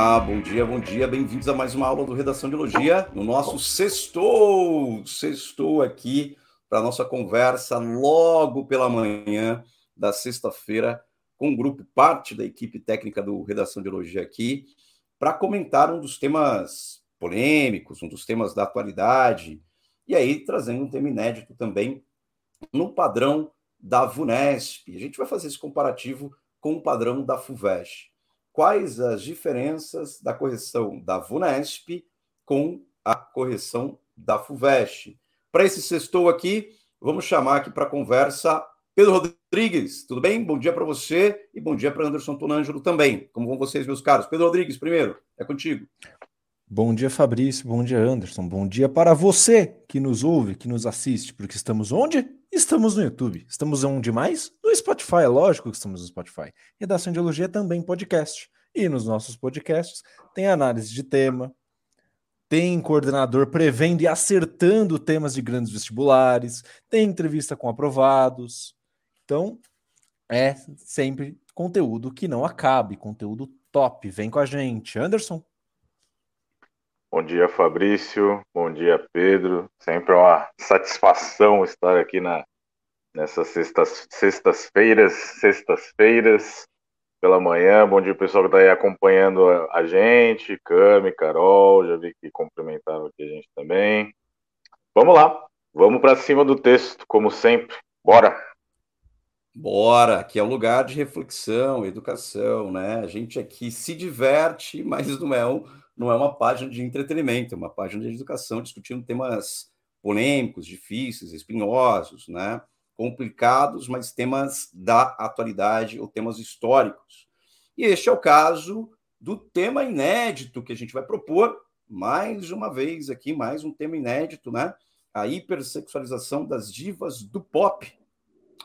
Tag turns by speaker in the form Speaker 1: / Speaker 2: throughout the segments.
Speaker 1: Olá, bom dia, bom dia, bem-vindos a mais uma aula do Redação de Elogia, no nosso sextou, sextou aqui para a nossa conversa logo pela manhã da sexta-feira com o um grupo, parte da equipe técnica do Redação de Elogia aqui, para comentar um dos temas polêmicos, um dos temas da atualidade, e aí trazendo um tema inédito também no padrão da VUNESP. A gente vai fazer esse comparativo com o padrão da FUVEST. Quais as diferenças da correção da VUNESP com a correção da FUVEST? Para esse sextou aqui, vamos chamar aqui para conversa Pedro Rodrigues. Tudo bem? Bom dia para você e bom dia para Anderson Tonângelo também. Como vão vocês, meus caros? Pedro Rodrigues, primeiro, é contigo.
Speaker 2: Bom dia, Fabrício. Bom dia, Anderson. Bom dia para você que nos ouve, que nos assiste, porque estamos onde? Estamos no YouTube. Estamos onde mais? No Spotify, é lógico que estamos no Spotify. Redação de Elogia é também podcast. E nos nossos podcasts tem análise de tema, tem coordenador prevendo e acertando temas de grandes vestibulares, tem entrevista com aprovados. Então, é sempre conteúdo que não acabe, conteúdo top. Vem com a gente. Anderson?
Speaker 3: Bom dia, Fabrício. Bom dia, Pedro. Sempre uma satisfação estar aqui na, nessas sextas, sextas-feiras, sextas-feiras pela manhã. Bom dia, pessoal que está aí acompanhando a, gente, Cami, Carol, já vi que cumprimentaram aqui a gente também. Vamos lá, vamos para cima do texto, como sempre. Bora!
Speaker 1: Bora, que é um lugar de reflexão, educação, né? A gente aqui se diverte, mas não é um não é uma página de entretenimento, é uma página de educação discutindo temas polêmicos, difíceis, espinhosos, né? Complicados, mas temas da atualidade ou temas históricos. E este é o caso do tema inédito que a gente vai propor mais uma vez aqui, mais um tema inédito, né? A hipersexualização das divas do pop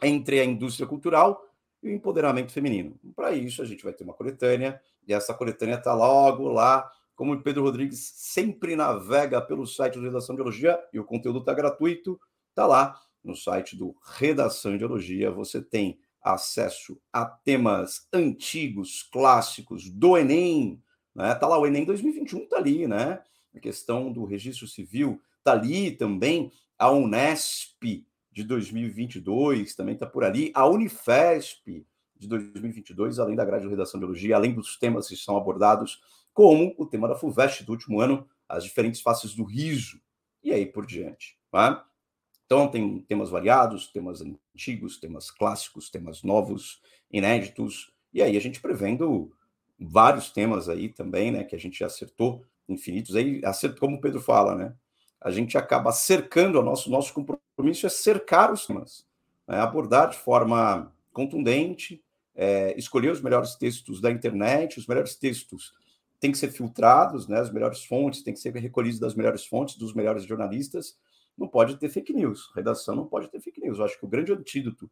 Speaker 1: entre a indústria cultural e o empoderamento feminino. Para isso, a gente vai ter uma coletânea, e essa coletânea está logo lá como o Pedro Rodrigues sempre navega pelo site do Redação de Elogia e o conteúdo está gratuito, está lá no site do Redação de Elogia. Você tem acesso a temas antigos, clássicos do Enem. Né? Tá lá o Enem 2021, tá ali, né? A questão do registro civil tá ali também. A Unesp de 2022 também está por ali. A Unifesp de 2022, além da grade de redação de biologia, além dos temas que são abordados como o tema da FUVEST do último ano, as diferentes faces do riso, e aí por diante. Tá? Então, tem temas variados, temas antigos, temas clássicos, temas novos, inéditos, e aí a gente prevendo vários temas aí também, né, que a gente já acertou, infinitos, aí, acertou, como o Pedro fala, né, a gente acaba cercando, o nosso, nosso compromisso é cercar os temas, né, abordar de forma contundente, é, escolher os melhores textos da internet, os melhores textos têm que ser filtrados, né? As melhores fontes têm que ser recolhidas das melhores fontes, dos melhores jornalistas. Não pode ter fake news. Redação não pode ter fake news. Eu acho que o grande antídoto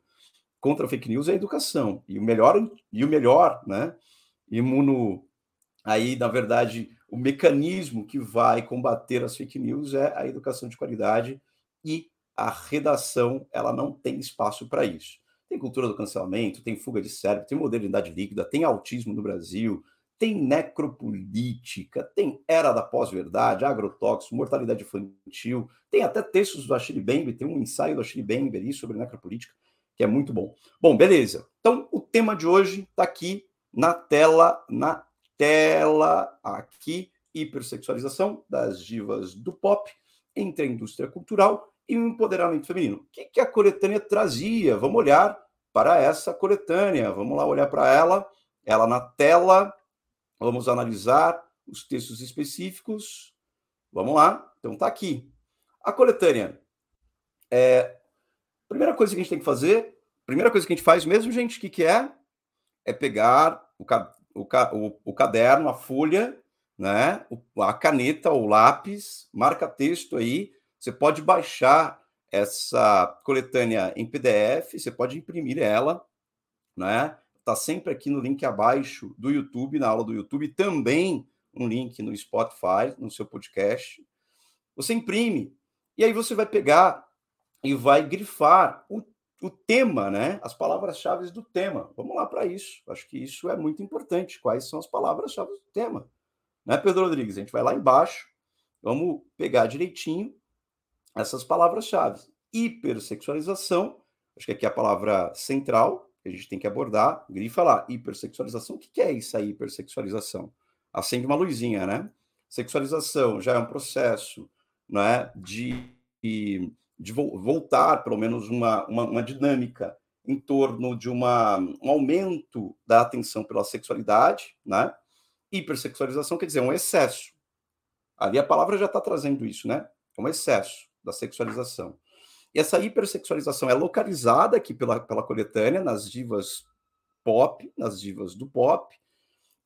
Speaker 1: contra fake news é a educação. E o melhor, e o melhor, né? Imuno aí, na verdade, o mecanismo que vai combater as fake news é a educação de qualidade e a redação, ela não tem espaço para isso. Tem cultura do cancelamento, tem fuga de cérebro, tem modernidade líquida, tem autismo no Brasil, tem necropolítica, tem era da pós-verdade, agrotóxico, mortalidade infantil, tem até textos do Achille Bembe, tem um ensaio do Achille Bembe ali sobre necropolítica, que é muito bom. Bom, beleza. Então, o tema de hoje está aqui na tela, na tela aqui, hipersexualização das divas do pop entre a indústria cultural e o empoderamento feminino. O que, que a coletânea trazia? Vamos olhar para essa coletânea, vamos lá olhar para ela, ela na tela, Vamos analisar os textos específicos. Vamos lá. Então tá aqui. A coletânea. É, primeira coisa que a gente tem que fazer, primeira coisa que a gente faz mesmo, gente, o que, que é? É pegar o, o, o, o caderno, a folha, né? a caneta ou lápis, marca texto aí. Você pode baixar essa coletânea em PDF, você pode imprimir ela, né? Está sempre aqui no link abaixo do YouTube, na aula do YouTube, também um link no Spotify, no seu podcast. Você imprime e aí você vai pegar e vai grifar o, o tema, né? As palavras-chave do tema. Vamos lá para isso. Acho que isso é muito importante. Quais são as palavras-chave do tema? né, Pedro Rodrigues? A gente vai lá embaixo, vamos pegar direitinho essas palavras-chave. Hipersexualização, acho que aqui é a palavra central que a gente tem que abordar. Grifa lá, hipersexualização. O que é isso aí, hipersexualização? Acende uma luzinha, né? Sexualização já é um processo né, de, de voltar, pelo menos, uma, uma, uma dinâmica em torno de uma, um aumento da atenção pela sexualidade, né? Hipersexualização quer dizer um excesso. Ali a palavra já está trazendo isso, né? É um excesso da sexualização. E essa hipersexualização é localizada aqui pela, pela coletânea, nas divas pop, nas divas do pop,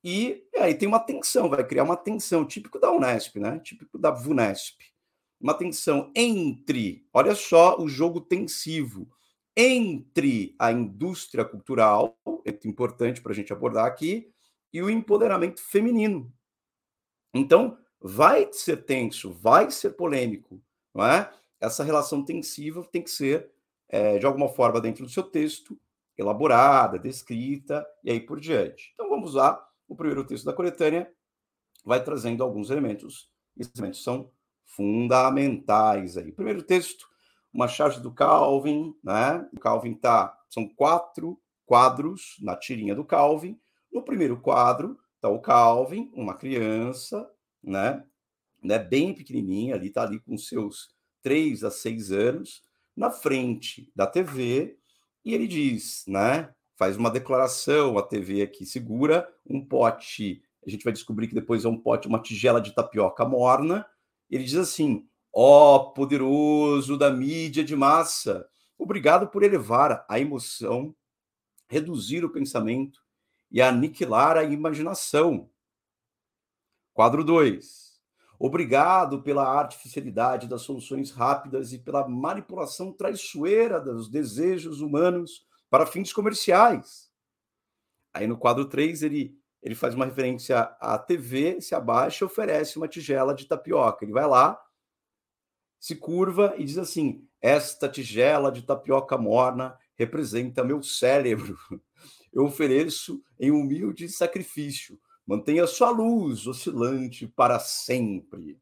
Speaker 1: e aí tem uma tensão, vai criar uma tensão, típico da Unesp, né? Típico da VUNESP. Uma tensão entre, olha só o jogo tensivo, entre a indústria cultural, é importante para a gente abordar aqui, e o empoderamento feminino. Então, vai ser tenso, vai ser polêmico, não é? Essa relação tensiva tem que ser, é, de alguma forma, dentro do seu texto, elaborada, descrita e aí por diante. Então vamos lá. O primeiro texto da coletânea vai trazendo alguns elementos. Esses elementos são fundamentais aí. Primeiro texto, uma charge do Calvin, né? O Calvin tá, são quatro quadros na tirinha do Calvin. No primeiro quadro tá o Calvin, uma criança, né? né bem pequenininha ali, tá ali com seus 3 a 6 anos, na frente da TV, e ele diz, né? Faz uma declaração, a TV aqui segura um pote, a gente vai descobrir que depois é um pote, uma tigela de tapioca morna. Ele diz assim: Ó oh, poderoso da mídia de massa, obrigado por elevar a emoção, reduzir o pensamento e aniquilar a imaginação. Quadro 2. Obrigado pela artificialidade das soluções rápidas e pela manipulação traiçoeira dos desejos humanos para fins comerciais. Aí no quadro 3 ele, ele faz uma referência à TV, se abaixa e oferece uma tigela de tapioca. Ele vai lá, se curva e diz assim: Esta tigela de tapioca morna representa meu cérebro. Eu ofereço em humilde sacrifício Mantenha sua luz oscilante para sempre.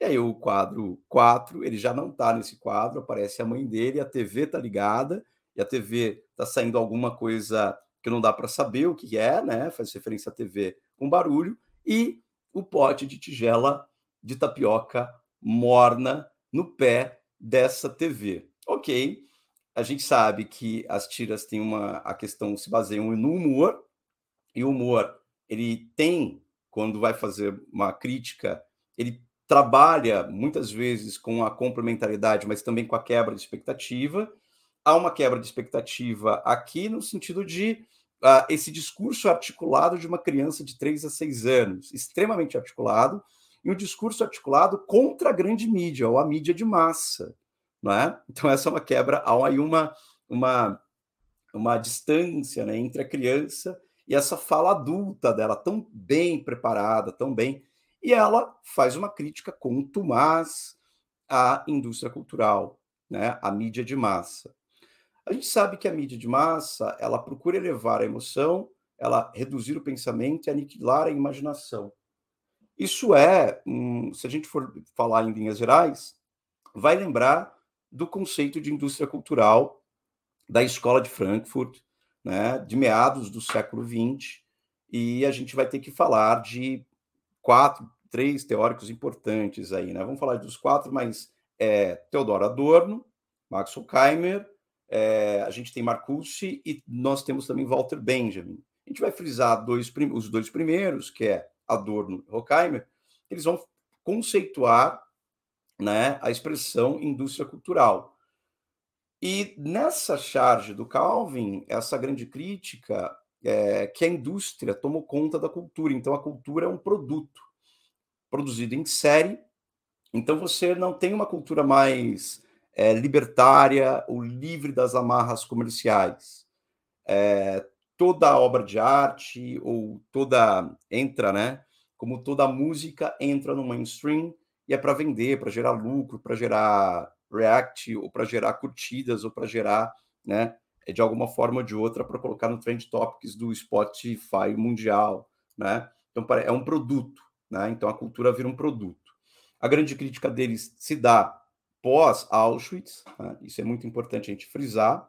Speaker 1: E aí o quadro 4, ele já não está nesse quadro, aparece a mãe dele, a TV está ligada, e a TV está saindo alguma coisa que não dá para saber o que é, né? Faz referência à TV com barulho, e o pote de tigela de tapioca morna no pé dessa TV. Ok, a gente sabe que as tiras têm uma. a questão se baseiam no humor, e o humor ele tem, quando vai fazer uma crítica, ele trabalha muitas vezes com a complementaridade, mas também com a quebra de expectativa. Há uma quebra de expectativa aqui no sentido de uh, esse discurso articulado de uma criança de 3 a 6 anos, extremamente articulado, e um discurso articulado contra a grande mídia, ou a mídia de massa. Não é? Então, essa é uma quebra, há aí uma, uma, uma distância né, entre a criança e essa fala adulta dela, tão bem preparada, tão bem. E ela faz uma crítica contumaz à indústria cultural, né? à mídia de massa. A gente sabe que a mídia de massa ela procura elevar a emoção, ela reduzir o pensamento e aniquilar a imaginação. Isso é, se a gente for falar em linhas gerais, vai lembrar do conceito de indústria cultural da escola de Frankfurt, né, de meados do século XX, e a gente vai ter que falar de quatro, três teóricos importantes aí, né? Vamos falar dos quatro, mas é, Teodoro Adorno, Max Horkheimer, é, a gente tem Marcuse e nós temos também Walter Benjamin. A gente vai frisar dois, os dois primeiros, que é Adorno e Horkheimer, eles vão conceituar né, a expressão indústria cultural. E nessa charge do Calvin, essa grande crítica é que a indústria tomou conta da cultura. Então, a cultura é um produto produzido em série. Então, você não tem uma cultura mais é, libertária ou livre das amarras comerciais. É, toda obra de arte ou toda entra, né? Como toda música entra no mainstream e é para vender, para gerar lucro, para gerar React ou para gerar curtidas ou para gerar, né, de alguma forma ou de outra para colocar no Trend Topics do Spotify mundial, né? Então é um produto, né? Então a cultura vira um produto. A grande crítica deles se dá pós Auschwitz, né? isso é muito importante a gente frisar.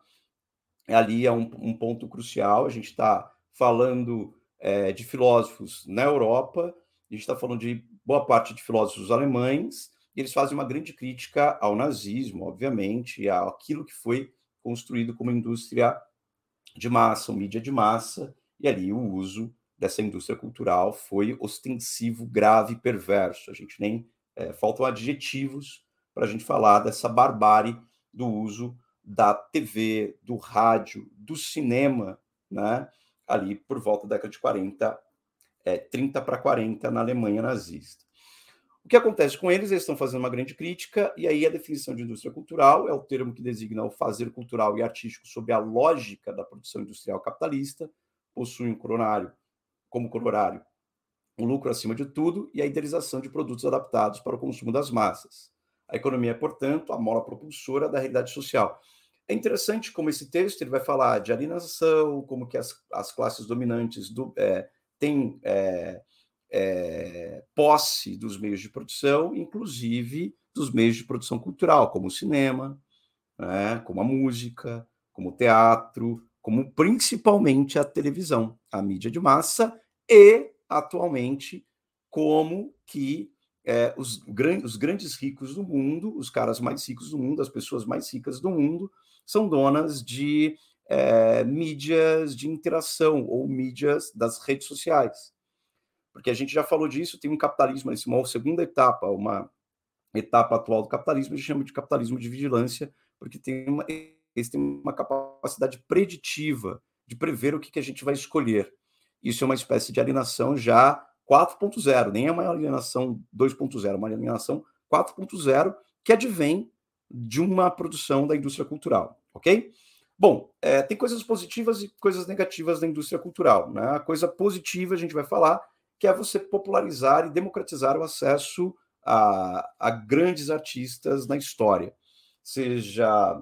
Speaker 1: Ali é um, um ponto crucial. A gente está falando é, de filósofos na Europa, a gente está falando de boa parte de filósofos alemães, e eles fazem uma grande crítica ao nazismo, obviamente, àquilo que foi construído como indústria de massa, ou mídia de massa, e ali o uso dessa indústria cultural foi ostensivo, grave, perverso. A gente nem é, faltam adjetivos para a gente falar dessa barbárie do uso da TV, do rádio, do cinema, né? Ali por volta da década de 40, é, 30 para 40 na Alemanha nazista. O que acontece com eles? Eles estão fazendo uma grande crítica, e aí a definição de indústria cultural é o termo que designa o fazer cultural e artístico sob a lógica da produção industrial capitalista, possui um coronário, como coronário, o um lucro acima de tudo e a idealização de produtos adaptados para o consumo das massas. A economia é, portanto, a mola propulsora da realidade social. É interessante como esse texto ele vai falar de alienação, como que as, as classes dominantes do, é, têm é, é, posse dos meios de produção, inclusive dos meios de produção cultural, como o cinema, né, como a música, como o teatro, como principalmente a televisão, a mídia de massa, e atualmente como que é, os, gran os grandes ricos do mundo, os caras mais ricos do mundo, as pessoas mais ricas do mundo, são donas de é, mídias de interação ou mídias das redes sociais. Porque a gente já falou disso, tem um capitalismo, esse uma segunda etapa, uma etapa atual do capitalismo, a gente chama de capitalismo de vigilância, porque tem uma, eles têm uma capacidade preditiva de prever o que, que a gente vai escolher. Isso é uma espécie de alienação já 4.0, nem é uma alienação 2.0, é uma alienação 4.0 que advém de uma produção da indústria cultural, ok? Bom, é, tem coisas positivas e coisas negativas da indústria cultural. Né? A coisa positiva a gente vai falar que é você popularizar e democratizar o acesso a, a grandes artistas na história, seja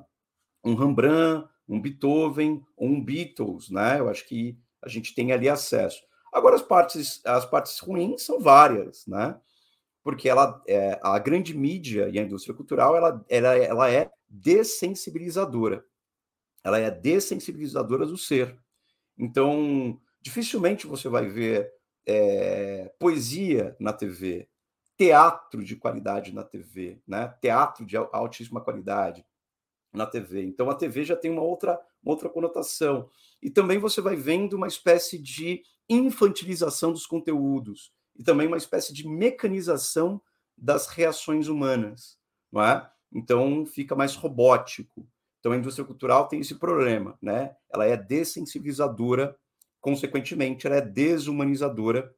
Speaker 1: um Rembrandt, um Beethoven, um Beatles, né? Eu acho que a gente tem ali acesso. Agora, as partes, as partes ruins são várias, né? Porque ela, é, a grande mídia e a indústria cultural ela, ela, ela é dessensibilizadora. Ela é dessensibilizadora do ser. Então, dificilmente você vai ver é, poesia na TV, teatro de qualidade na TV, né? teatro de altíssima qualidade na TV. Então, a TV já tem uma outra, uma outra conotação. E também você vai vendo uma espécie de infantilização dos conteúdos e também uma espécie de mecanização das reações humanas, não é? Então fica mais robótico. Então a indústria cultural tem esse problema, né? Ela é dessensibilizadora, consequentemente ela é desumanizadora,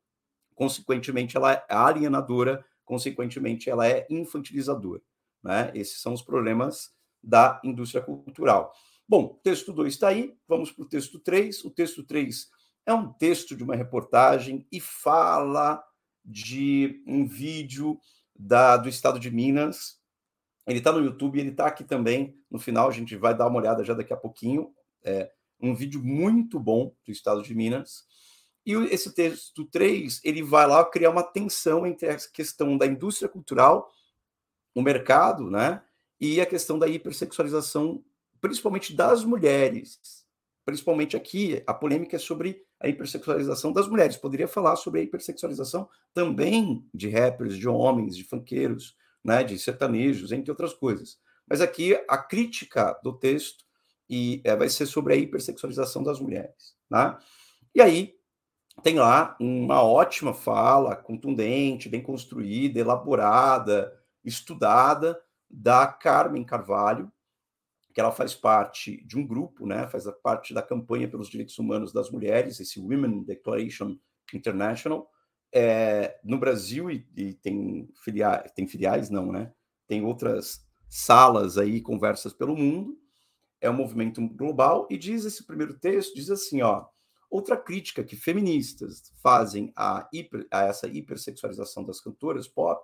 Speaker 1: consequentemente ela é alienadora, consequentemente ela é infantilizadora, né? Esses são os problemas da indústria cultural. Bom, texto 2 está aí, vamos para o texto 3. O texto 3 é um texto de uma reportagem e fala de um vídeo da, do estado de Minas. Ele está no YouTube, ele está aqui também. No final, a gente vai dar uma olhada já daqui a pouquinho. É um vídeo muito bom do estado de Minas. E esse texto 3, ele vai lá criar uma tensão entre a questão da indústria cultural, o mercado, né? E a questão da hipersexualização, principalmente das mulheres. Principalmente aqui, a polêmica é sobre a hipersexualização das mulheres. Poderia falar sobre a hipersexualização também de rappers, de homens, de funkeiros, né, de sertanejos, entre outras coisas. Mas aqui a crítica do texto e é, vai ser sobre a hipersexualização das mulheres. Né? E aí tem lá uma ótima fala, contundente, bem construída, elaborada, estudada, da Carmen Carvalho, que ela faz parte de um grupo, né, faz parte da campanha pelos direitos humanos das mulheres, esse Women Declaration International, é, no Brasil e, e, tem, filiais, tem filiais, não, né? Tem outras salas aí, conversas pelo mundo. É um movimento global e diz esse primeiro texto, diz assim, ó, outra crítica que feministas fazem a, hiper, a essa hipersexualização das cantoras pop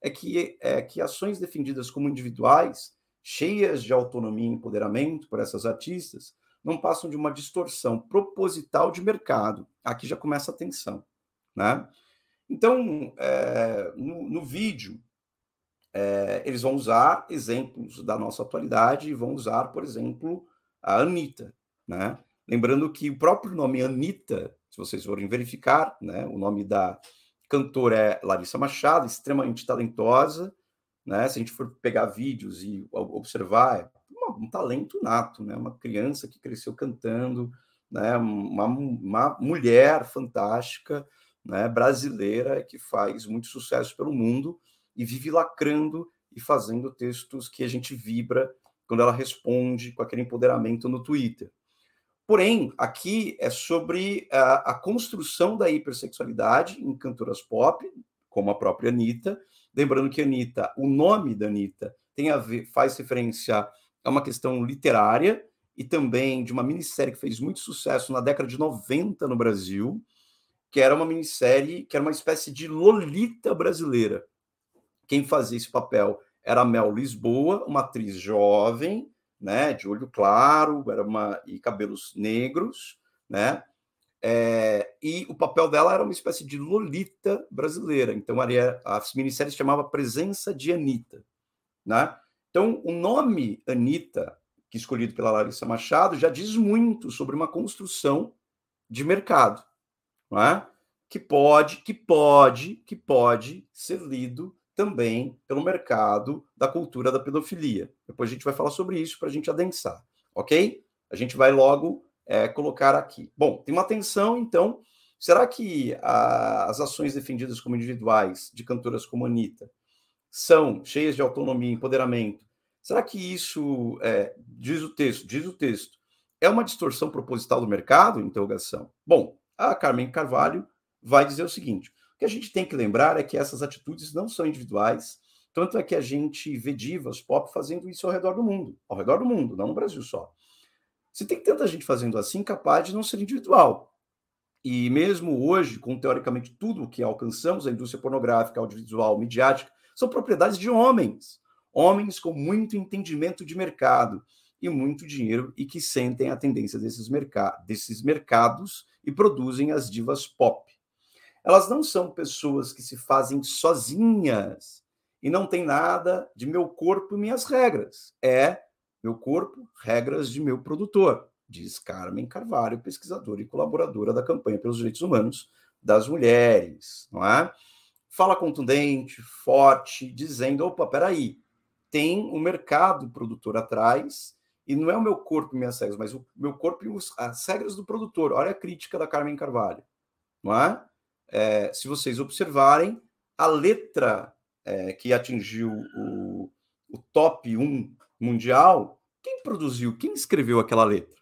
Speaker 1: é que, é que ações defendidas como individuais cheias de autonomia e empoderamento por essas artistas, não passam de uma distorção proposital de mercado. Aqui já começa a tensão, né? Então, é, no, no, vídeo, é, eles vão usar exemplos da nossa atualidade e vão usar, por exemplo, a Anitta, né? Lembrando que o próprio nome Anitta, se vocês forem verificar, né, o nome da cantora é Larissa Machado, extremamente talentosa, né? Se a gente for pegar vídeos e observar, é um talento nato, né? Uma criança que cresceu cantando, né? Uma, uma mulher fantástica, né? Brasileira que faz muito sucesso pelo mundo e vive lacrando e fazendo textos que a gente vibra quando ela responde com aquele empoderamento no Twitter. Porém, aqui é sobre a, a, construção da hipersexualidade em cantoras pop, como a própria Anitta. Lembrando que Anitta, o nome da Anitta tem a ver, faz referência a uma questão literária e também de uma minissérie que fez muito sucesso na década de 90 no Brasil, que era uma minissérie que era uma espécie de Lolita brasileira. Quem fazia esse papel era a Mel Lisboa, uma atriz jovem, né, de olho claro, era uma e cabelos negros, né? É, e o papel dela era uma espécie de Lolita brasileira. Então, a, a minissérie se chamava Presença de Anitta. Né? Então, o nome Anitta, que escolhido pela Larissa Machado, já diz muito sobre uma construção de mercado, não é? que pode, que pode, que pode ser lido também pelo mercado da cultura da pedofilia. Depois a gente vai falar sobre isso para a gente adensar, ok? A gente vai logo é, colocar aqui. Bom, tem uma atenção, então. Será que a, as ações defendidas como individuais de cantoras como Anitta são cheias de autonomia e empoderamento? Será que isso, é, diz o texto, diz o texto, é uma distorção proposital do mercado? Interrogação. Bom, a Carmen Carvalho vai dizer o seguinte: o que a gente tem que lembrar é que essas atitudes não são individuais, tanto é que a gente vê divas pop fazendo isso ao redor do mundo, ao redor do mundo, não no Brasil só. Se tem tanta gente fazendo assim, capaz de não ser individual. E mesmo hoje, com teoricamente tudo o que alcançamos, a indústria pornográfica, audiovisual, midiática, são propriedades de homens. Homens com muito entendimento de mercado e muito dinheiro e que sentem a tendência desses, merc desses mercados e produzem as divas pop. Elas não são pessoas que se fazem sozinhas e não tem nada de meu corpo e minhas regras. É meu corpo, regras de meu produtor, diz Carmen Carvalho, pesquisadora e colaboradora da campanha pelos direitos humanos das mulheres, não é? Fala contundente, forte, dizendo: opa, peraí, tem um mercado produtor atrás, e não é o meu corpo e minhas regras, mas o meu corpo e as regras do produtor. Olha a crítica da Carmen Carvalho, não é? É, se vocês observarem, a letra é, que atingiu o, o top 1 mundial, quem produziu, quem escreveu aquela letra?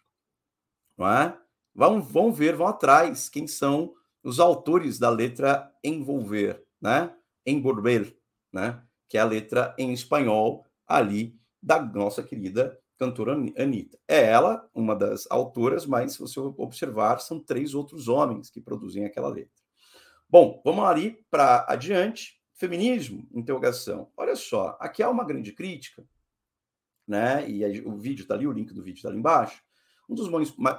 Speaker 1: Não é? Vão, vão ver, vão atrás, quem são os autores da letra envolver, né? Envolver, né? Que é a letra em espanhol ali da nossa querida cantora Anitta. É ela, uma das autoras, mas se você observar, são três outros homens que produzem aquela letra. Bom, vamos ali para adiante. Feminismo? Interrogação. Olha só, aqui há uma grande crítica, né? E aí, o vídeo está ali, o link do vídeo está ali embaixo. Um dos,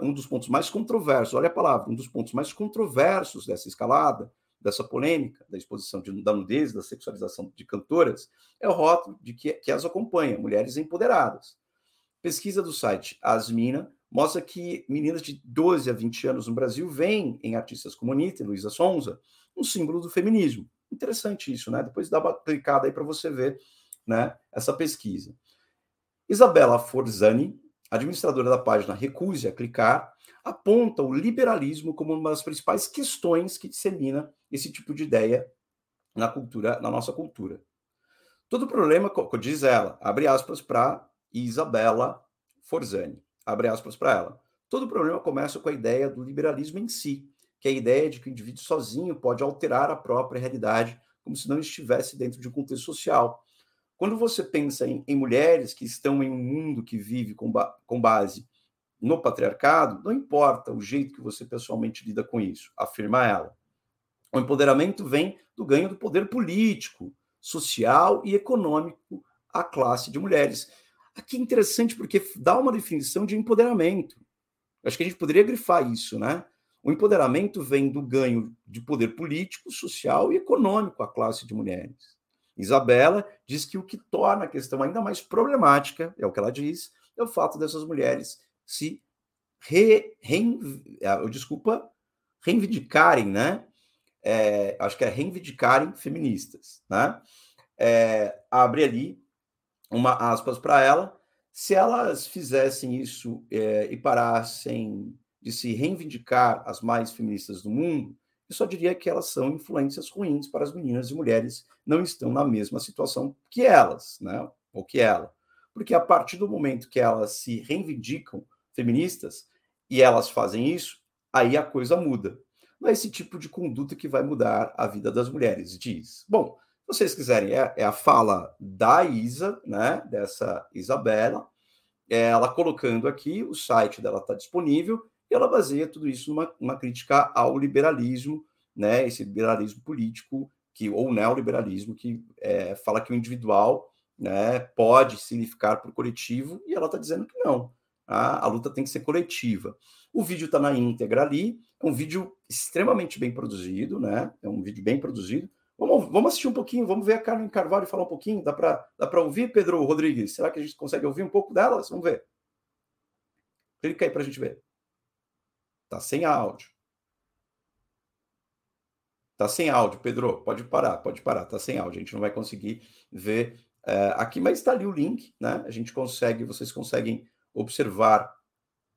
Speaker 1: um dos pontos mais controversos, olha a palavra, um dos pontos mais controversos dessa escalada, dessa polêmica, da exposição de, da nudez, da sexualização de cantoras, é o rótulo de que, que as acompanha, mulheres empoderadas. Pesquisa do site Asmina mostra que meninas de 12 a 20 anos no Brasil veem em artistas como Anitta e Luísa Sonza um símbolo do feminismo. Interessante isso, né? Depois dá uma clicada aí para você ver né, essa pesquisa. Isabela Forzani, administradora da página Recuse a Clicar, aponta o liberalismo como uma das principais questões que dissemina esse tipo de ideia na cultura, na nossa cultura. Todo problema, diz ela, abre aspas para Isabela Forzani abre aspas para ela. Todo problema começa com a ideia do liberalismo em si, que é a ideia de que o indivíduo sozinho pode alterar a própria realidade, como se não estivesse dentro de um contexto social. Quando você pensa em, em mulheres que estão em um mundo que vive com, ba com base no patriarcado, não importa o jeito que você pessoalmente lida com isso, afirma ela. O empoderamento vem do ganho do poder político, social e econômico à classe de mulheres. Aqui é interessante porque dá uma definição de empoderamento. Acho que a gente poderia grifar isso, né? O empoderamento vem do ganho de poder político, social e econômico à classe de mulheres. Isabela diz que o que torna a questão ainda mais problemática, é o que ela diz, é o fato dessas mulheres se re, re, é, desculpa, reivindicarem, né? É, acho que é reivindicarem feministas, né? É, abre ali uma aspas para ela. Se elas fizessem isso é, e parassem de se reivindicar as mais feministas do mundo, eu só diria que elas são influências ruins para as meninas e mulheres não estão na mesma situação que elas, né? Ou que ela. Porque a partir do momento que elas se reivindicam feministas e elas fazem isso, aí a coisa muda. Não é esse tipo de conduta que vai mudar a vida das mulheres, diz. Bom, se vocês quiserem, é, é a fala da Isa, né? Dessa Isabela. É ela colocando aqui, o site dela está disponível e ela baseia tudo isso numa, crítica ao liberalismo, né, esse liberalismo político que ou neoliberalismo que é, fala que o individual né, pode significar para o coletivo e ela está dizendo que não. A, a, luta tem que ser coletiva. O vídeo está na íntegra ali, é um vídeo extremamente bem produzido, né? É um vídeo bem produzido. Vamos, vamos assistir um pouquinho, vamos ver a Carmen Carvalho falar um pouquinho. Dá para dá ouvir, Pedro Rodrigues? Será que a gente consegue ouvir um pouco delas? Vamos ver. Clica aí para a gente ver. Tá sem áudio. Tá sem áudio, Pedro. Pode parar, pode parar. Tá sem áudio. A gente não vai conseguir ver é, aqui, mas está ali o link, né? A gente consegue, vocês conseguem observar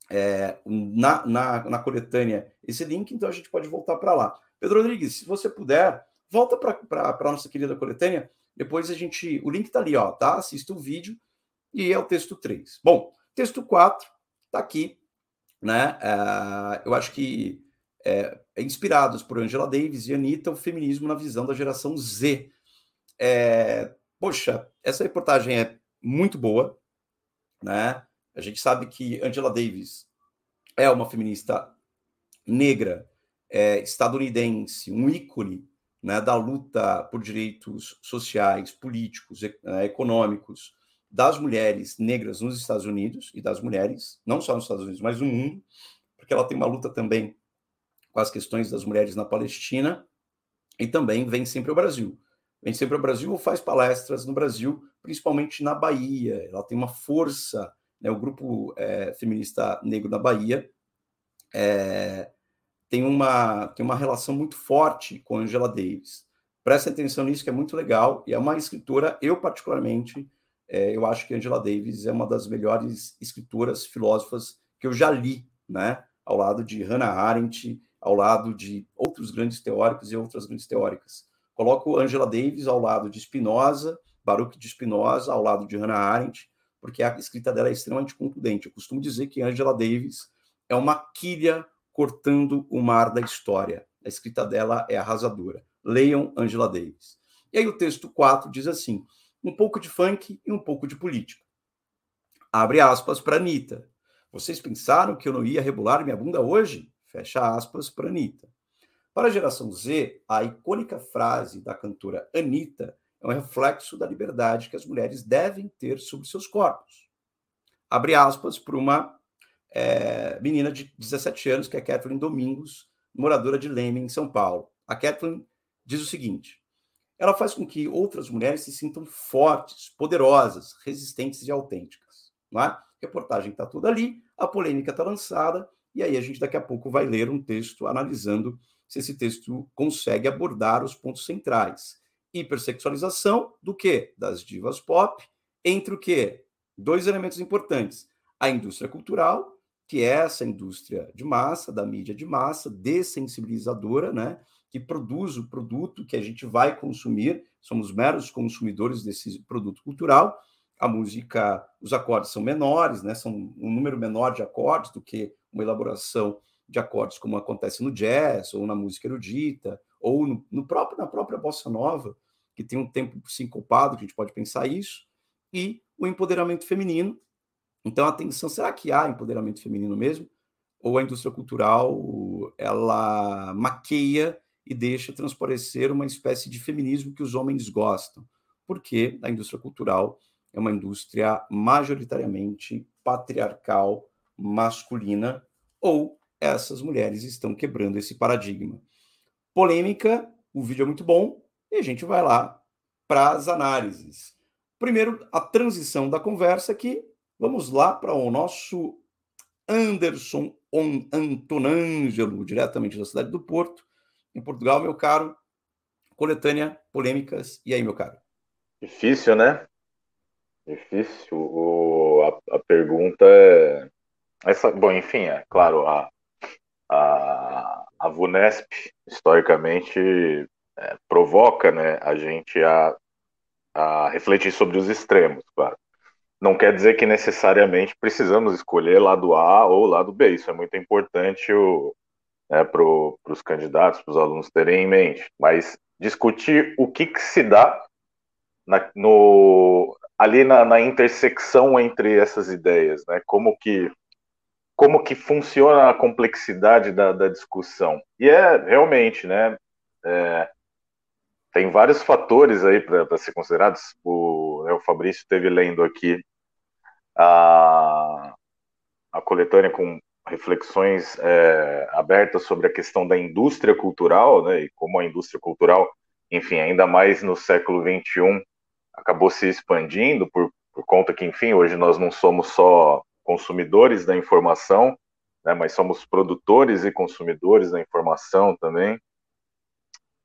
Speaker 1: é, na, na, na coletânea esse link, então a gente pode voltar para lá. Pedro Rodrigues, se você puder, volta para a nossa querida coletânea. Depois a gente. O link está ali, ó, tá? Assista o vídeo e é o texto 3. Bom, texto 4 está aqui né? Uh, eu acho que é, é, inspirados por Angela Davis e Anitta, o feminismo na visão da geração Z. É, poxa, essa reportagem é muito boa, né? A gente sabe que Angela Davis é uma feminista negra, é, estadunidense, um ícone né, da luta por direitos sociais, políticos, é, econômicos, das mulheres negras nos Estados Unidos e das mulheres, não só nos Estados Unidos, mas no mundo, porque ela tem uma luta também com as questões das mulheres na Palestina e também vem sempre ao Brasil. Vem sempre ao Brasil ou faz palestras no Brasil, principalmente na Bahia. Ela tem uma força, né, o grupo é, feminista negro da Bahia é, tem, uma, tem uma relação muito forte com Angela Davis. Presta atenção nisso, que é muito legal, e é uma escritora, eu particularmente, é, eu acho que Angela Davis é uma das melhores escritoras, filósofas que eu já li, né? Ao lado de Hannah Arendt, ao lado de outros grandes teóricos e outras grandes teóricas. Coloco Angela Davis ao lado de Spinoza, Baruch de Spinoza, ao lado de Hannah Arendt, porque a escrita dela é extremamente concludente. Eu costumo dizer que Angela Davis é uma quilha cortando o mar da história. A escrita dela é arrasadora. Leiam Angela Davis. E aí o texto 4 diz assim: um pouco de funk e um pouco de política. Abre aspas para Anitta. Vocês pensaram que eu não ia rebolar minha bunda hoje? Fecha aspas para Anitta. Para a geração Z, a icônica frase da cantora Anitta é um reflexo da liberdade que as mulheres devem ter sobre seus corpos. Abre aspas para uma é, menina de 17 anos, que é Kathleen Domingos, moradora de Leme, em São Paulo. A Kathleen diz o seguinte: ela faz com que outras mulheres se sintam fortes, poderosas, resistentes e autênticas. Não é? A reportagem está toda ali, a polêmica está lançada, e aí a gente daqui a pouco vai ler um texto analisando se esse texto consegue abordar os pontos centrais. Hipersexualização do quê? Das divas pop, entre o quê? Dois elementos importantes. A indústria cultural, que é essa indústria de massa, da mídia de massa, dessensibilizadora, né? Que produz o produto que a gente vai consumir, somos meros consumidores desse produto cultural. A música, os acordes são menores, né? São um número menor de acordes do que uma elaboração de acordes como acontece no jazz ou na música erudita ou no, no próprio na própria bossa nova, que tem um tempo sincopado, que a gente pode pensar isso, e o empoderamento feminino. Então, atenção, será que há empoderamento feminino mesmo? Ou a indústria cultural ela maqueia e deixa transparecer uma espécie de feminismo que os homens gostam, porque a indústria cultural é uma indústria majoritariamente patriarcal, masculina, ou essas mulheres estão quebrando esse paradigma. Polêmica, o vídeo é muito bom e a gente vai lá para as análises. Primeiro, a transição da conversa aqui. Vamos lá para o nosso Anderson Antonângelo, diretamente da cidade do Porto, em Portugal, meu caro. Coletânea, polêmicas. E aí, meu caro?
Speaker 3: Difícil, né? Difícil. O, a, a pergunta é. Essa, bom, enfim, é claro, a, a, a VUNESP, historicamente, é, provoca né, a gente a, a refletir sobre os extremos, claro. Não quer dizer que necessariamente precisamos escolher lado A ou lado B. Isso é muito importante né, para os candidatos, para os alunos terem em mente. Mas discutir o que, que se dá na, no, ali na, na, intersecção entre essas ideias, né? Como que como que funciona a complexidade da, da discussão? E é realmente, né? É, tem vários fatores aí para ser considerados. O, né, o Fabrício esteve lendo aqui a, a coletânea com reflexões é, abertas sobre a questão da indústria cultural, né, e como a indústria cultural, enfim, ainda mais no século XXI, acabou se expandindo por, por conta que, enfim, hoje nós não somos só consumidores da informação, né, mas somos produtores e consumidores da informação também.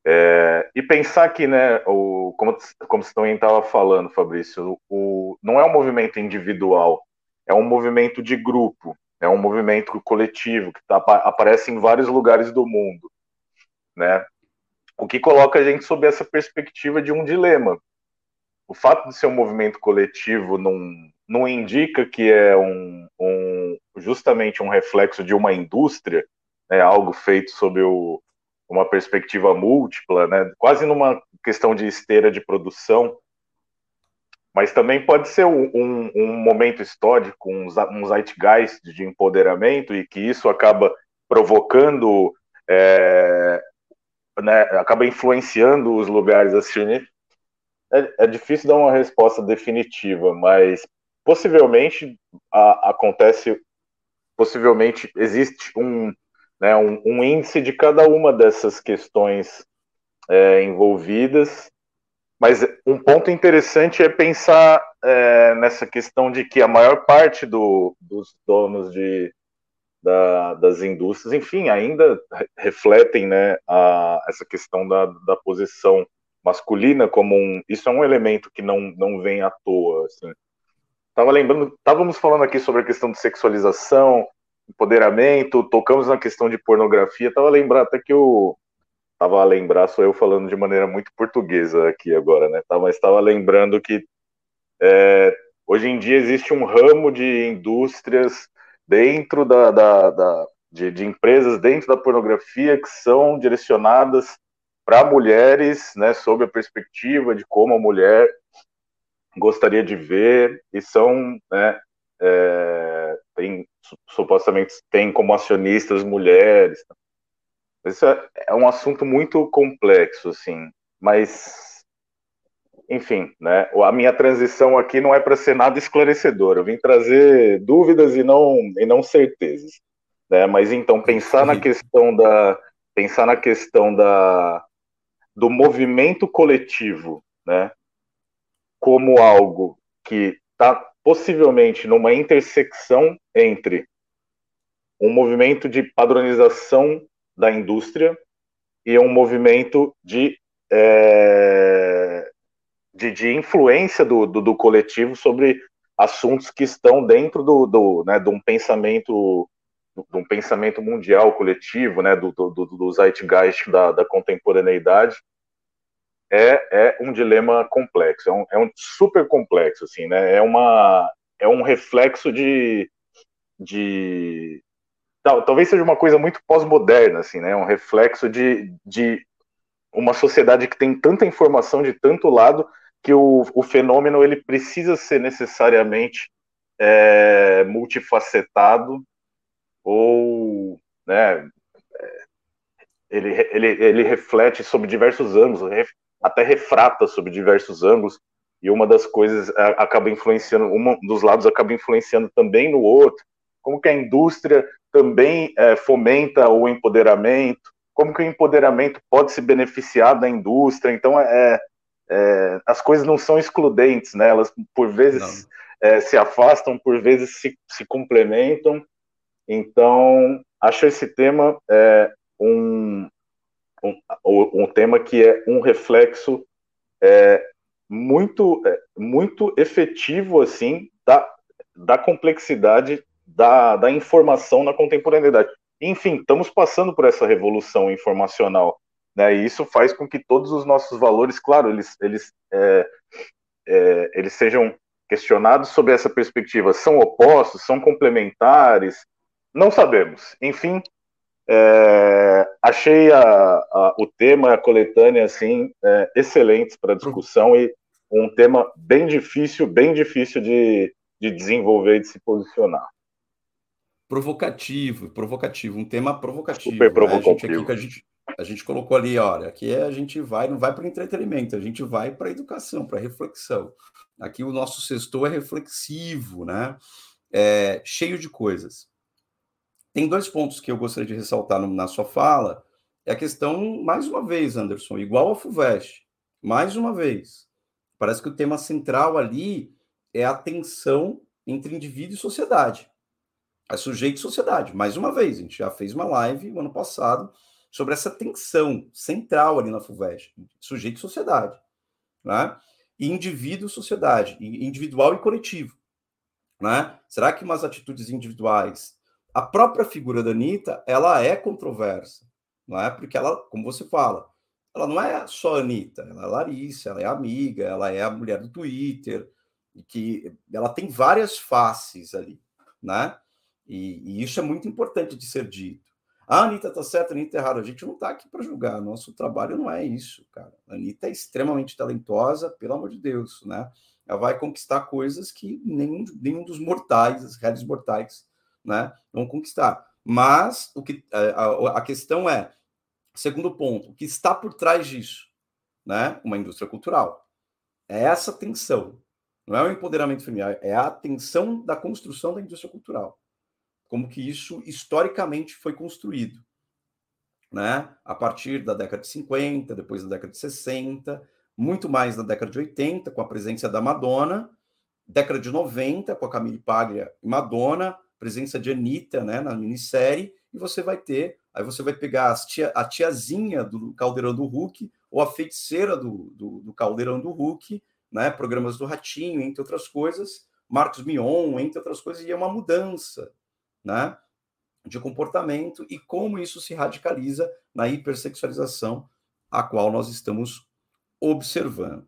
Speaker 3: É, e pensar que, né, o, como, como você também estava falando, Fabrício, o, não é um movimento individual, é um movimento de grupo, é um movimento coletivo que tá, aparece em vários lugares do mundo, né? O que coloca a gente sob essa perspectiva de um dilema. O fato de ser um movimento coletivo não, não indica que é um, um justamente um reflexo de uma indústria, né, algo feito sob o, uma perspectiva múltipla, né, quase numa questão de esteira de produção, mas também pode ser um, um, momento histórico, um, zeitgeist de empoderamento e que isso acaba provocando, é, né, acaba influenciando os lugares assim. É, é, difícil dar uma resposta definitiva, mas possivelmente a, acontece, possivelmente existe um né, um, um, índice de cada uma dessas questões é, envolvidas. Mas um ponto interessante é pensar é, nessa questão de que a maior parte do, dos donos de, da, das indústrias, enfim, ainda refletem né, a, essa questão da, da posição masculina como um. Isso é um elemento que não, não vem à toa. Assim. Tava lembrando, estávamos falando aqui sobre a questão de sexualização, empoderamento, tocamos na questão de pornografia. Tava lembrando até que eu tava a lembrar, sou eu falando de maneira muito portuguesa aqui agora, né? Tá, mas estava lembrando que é, hoje em dia existe um ramo de indústrias dentro da, da, da de, de, empresas dentro da pornografia que são direcionadas para mulheres, né, sob a perspectiva de como a mulher gostaria de ver e são, né, é, tem supostamente tem como acionistas mulheres. Isso é, é um assunto muito complexo, assim, mas enfim, né? A minha transição aqui não é para ser nada esclarecedora. Eu vim trazer dúvidas e não e não certezas, né? Mas então pensar na questão da pensar na questão da do movimento coletivo, né? Como algo que está possivelmente numa intersecção entre um movimento de padronização da indústria e um movimento de, é, de, de, influência do, do, do, coletivo sobre assuntos que estão dentro do, do, né, de um pensamento de um pensamento mundial coletivo, né, do, do, do zeitgeist da, da contemporaneidade, é, é um dilema complexo, é um, é um super complexo, assim, né? É, uma, é um reflexo de, de tal, talvez seja uma coisa muito pós-moderna, assim, né? Um reflexo de, de uma sociedade que tem tanta informação de tanto lado que o, o fenômeno ele precisa ser necessariamente é, multifacetado ou, né? Ele, ele, ele reflete sobre diversos ângulos, até refrata sobre diversos ângulos, e uma das coisas é, acaba influenciando, um dos lados acaba influenciando também no outro, como que a indústria também é, fomenta o empoderamento, como que o empoderamento pode se beneficiar da indústria. Então, é, é as coisas não são excludentes, né? Elas, por vezes, é, se afastam, por vezes se, se complementam. Então, acho esse tema é, um, um, um tema que é um reflexo é, muito, é, muito efetivo assim da, da complexidade da, da informação na contemporaneidade. Enfim, estamos passando por essa revolução informacional, né? E isso faz com que todos os nossos valores, claro, eles, eles, é, é, eles sejam questionados sob essa perspectiva. São opostos, são complementares? Não sabemos. Enfim, é, achei a, a, o tema, a coletânea, assim, é, excelentes para discussão e um tema bem difícil, bem difícil de, de desenvolver e de se posicionar.
Speaker 1: Provocativo, provocativo, um tema provocativo.
Speaker 3: Super provocativo.
Speaker 1: Né? A, gente, a, gente, a gente colocou ali, olha, aqui a gente vai, não vai para entretenimento, a gente vai para educação, para reflexão. Aqui o nosso sextor é reflexivo, né? É, cheio de coisas. Tem dois pontos que eu gostaria de ressaltar na sua fala. É a questão, mais uma vez, Anderson, igual ao FUVEST, mais uma vez. Parece que o tema central ali é a tensão entre indivíduo e sociedade. É sujeito e sociedade. Mais uma vez, a gente já fez uma live no ano passado sobre essa tensão central ali na FUVEST, sujeito e sociedade. Né? E indivíduo sociedade, individual e coletivo. Né? Será que umas atitudes individuais a própria figura da Anitta, ela é controversa, não é? Porque ela, como você fala, ela não é só a Anitta, ela é Larissa, ela é amiga, ela é a mulher do Twitter, que ela tem várias faces ali, né? E, e isso é muito importante de ser dito. A Anitta tá certa, a Anitta é errada. A gente não tá aqui para julgar. Nosso trabalho não é isso, cara. A Anitta é extremamente talentosa, pelo amor de Deus, né? Ela vai conquistar coisas que nenhum, nenhum dos mortais, as redes mortais, né, vão conquistar. Mas o que a, a questão é, segundo ponto, o que está por trás disso, né? Uma indústria cultural. É essa tensão. Não é o empoderamento feminino, é a tensão da construção da indústria cultural. Como que isso historicamente foi construído, né? A partir da década de 50, depois da década de 60, muito mais na década de 80, com a presença da Madonna, década de 90, com a Camille Paglia e Madonna, presença de Anitta, né, na minissérie, e você vai ter, aí você vai pegar tia, a tiazinha do Caldeirão do Hulk, ou a feiticeira do, do, do, Caldeirão do Hulk, né, programas do Ratinho, entre outras coisas, Marcos Mion, entre outras coisas, e é uma mudança, né, de comportamento e como isso se radicaliza na hipersexualização a qual nós estamos observando.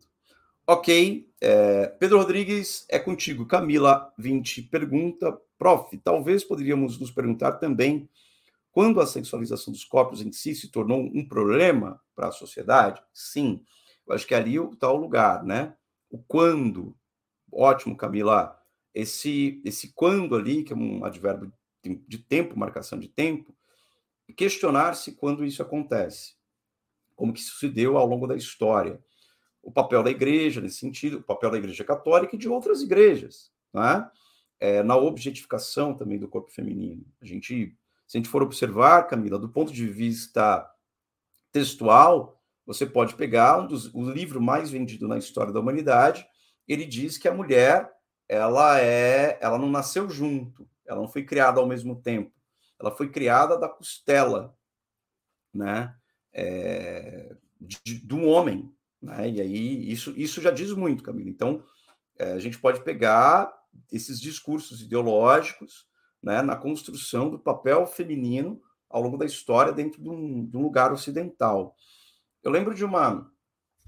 Speaker 1: Ok, é, Pedro Rodrigues, é contigo. Camila 20 pergunta Prof, talvez poderíamos nos perguntar também quando a sexualização dos corpos em si se tornou um problema para a sociedade? Sim, eu acho que ali está o lugar, né? O quando, ótimo, Camila. Esse, esse quando ali, que é um advérbio de tempo, marcação de tempo, questionar-se quando isso acontece, como que isso se deu ao longo da história. O papel da igreja, nesse sentido, o papel da igreja católica e de outras igrejas, não é? na objetificação também do corpo feminino. A gente, se a gente for observar, Camila, do ponto de vista textual, você pode pegar um dos, o livro mais vendido na história da humanidade. Ele diz que a mulher ela é, ela não nasceu junto, ela não foi criada ao mesmo tempo, ela foi criada da costela, né, é, de, de, um homem, né? E aí isso, isso já diz muito, Camila. Então é, a gente pode pegar esses discursos ideológicos né, na construção do papel feminino ao longo da história dentro de um, de um, lugar ocidental. Eu lembro de uma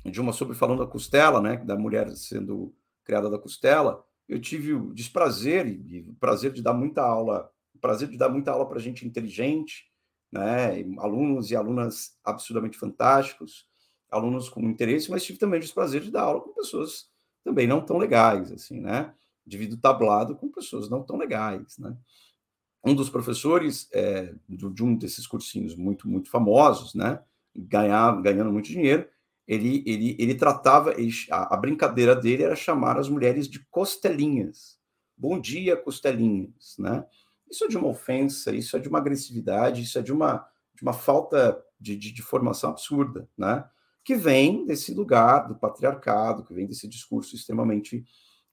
Speaker 1: de uma sobre falando da costela, né, da mulher sendo criada da costela. Eu tive o desprazer e, o prazer de dar muita aula, o prazer de dar muita aula para gente inteligente, né, alunos e alunas absurdamente fantásticos, alunos com interesse, mas tive também o desprazer de dar aula com pessoas também não tão legais, assim, né? divido tablado com pessoas não tão legais, né? Um dos professores é, de um desses cursinhos muito, muito famosos, né? Ganhava, ganhando muito dinheiro, ele, ele, ele tratava, ele, a, a, brincadeira dele era chamar as mulheres de costelinhas. Bom dia, costelinhas, né? isso é de uma ofensa, isso é de uma agressividade, isso é de uma, de uma falta de, de, de formação absurda, né? Que vem desse lugar do patriarcado, que vem desse discurso extremamente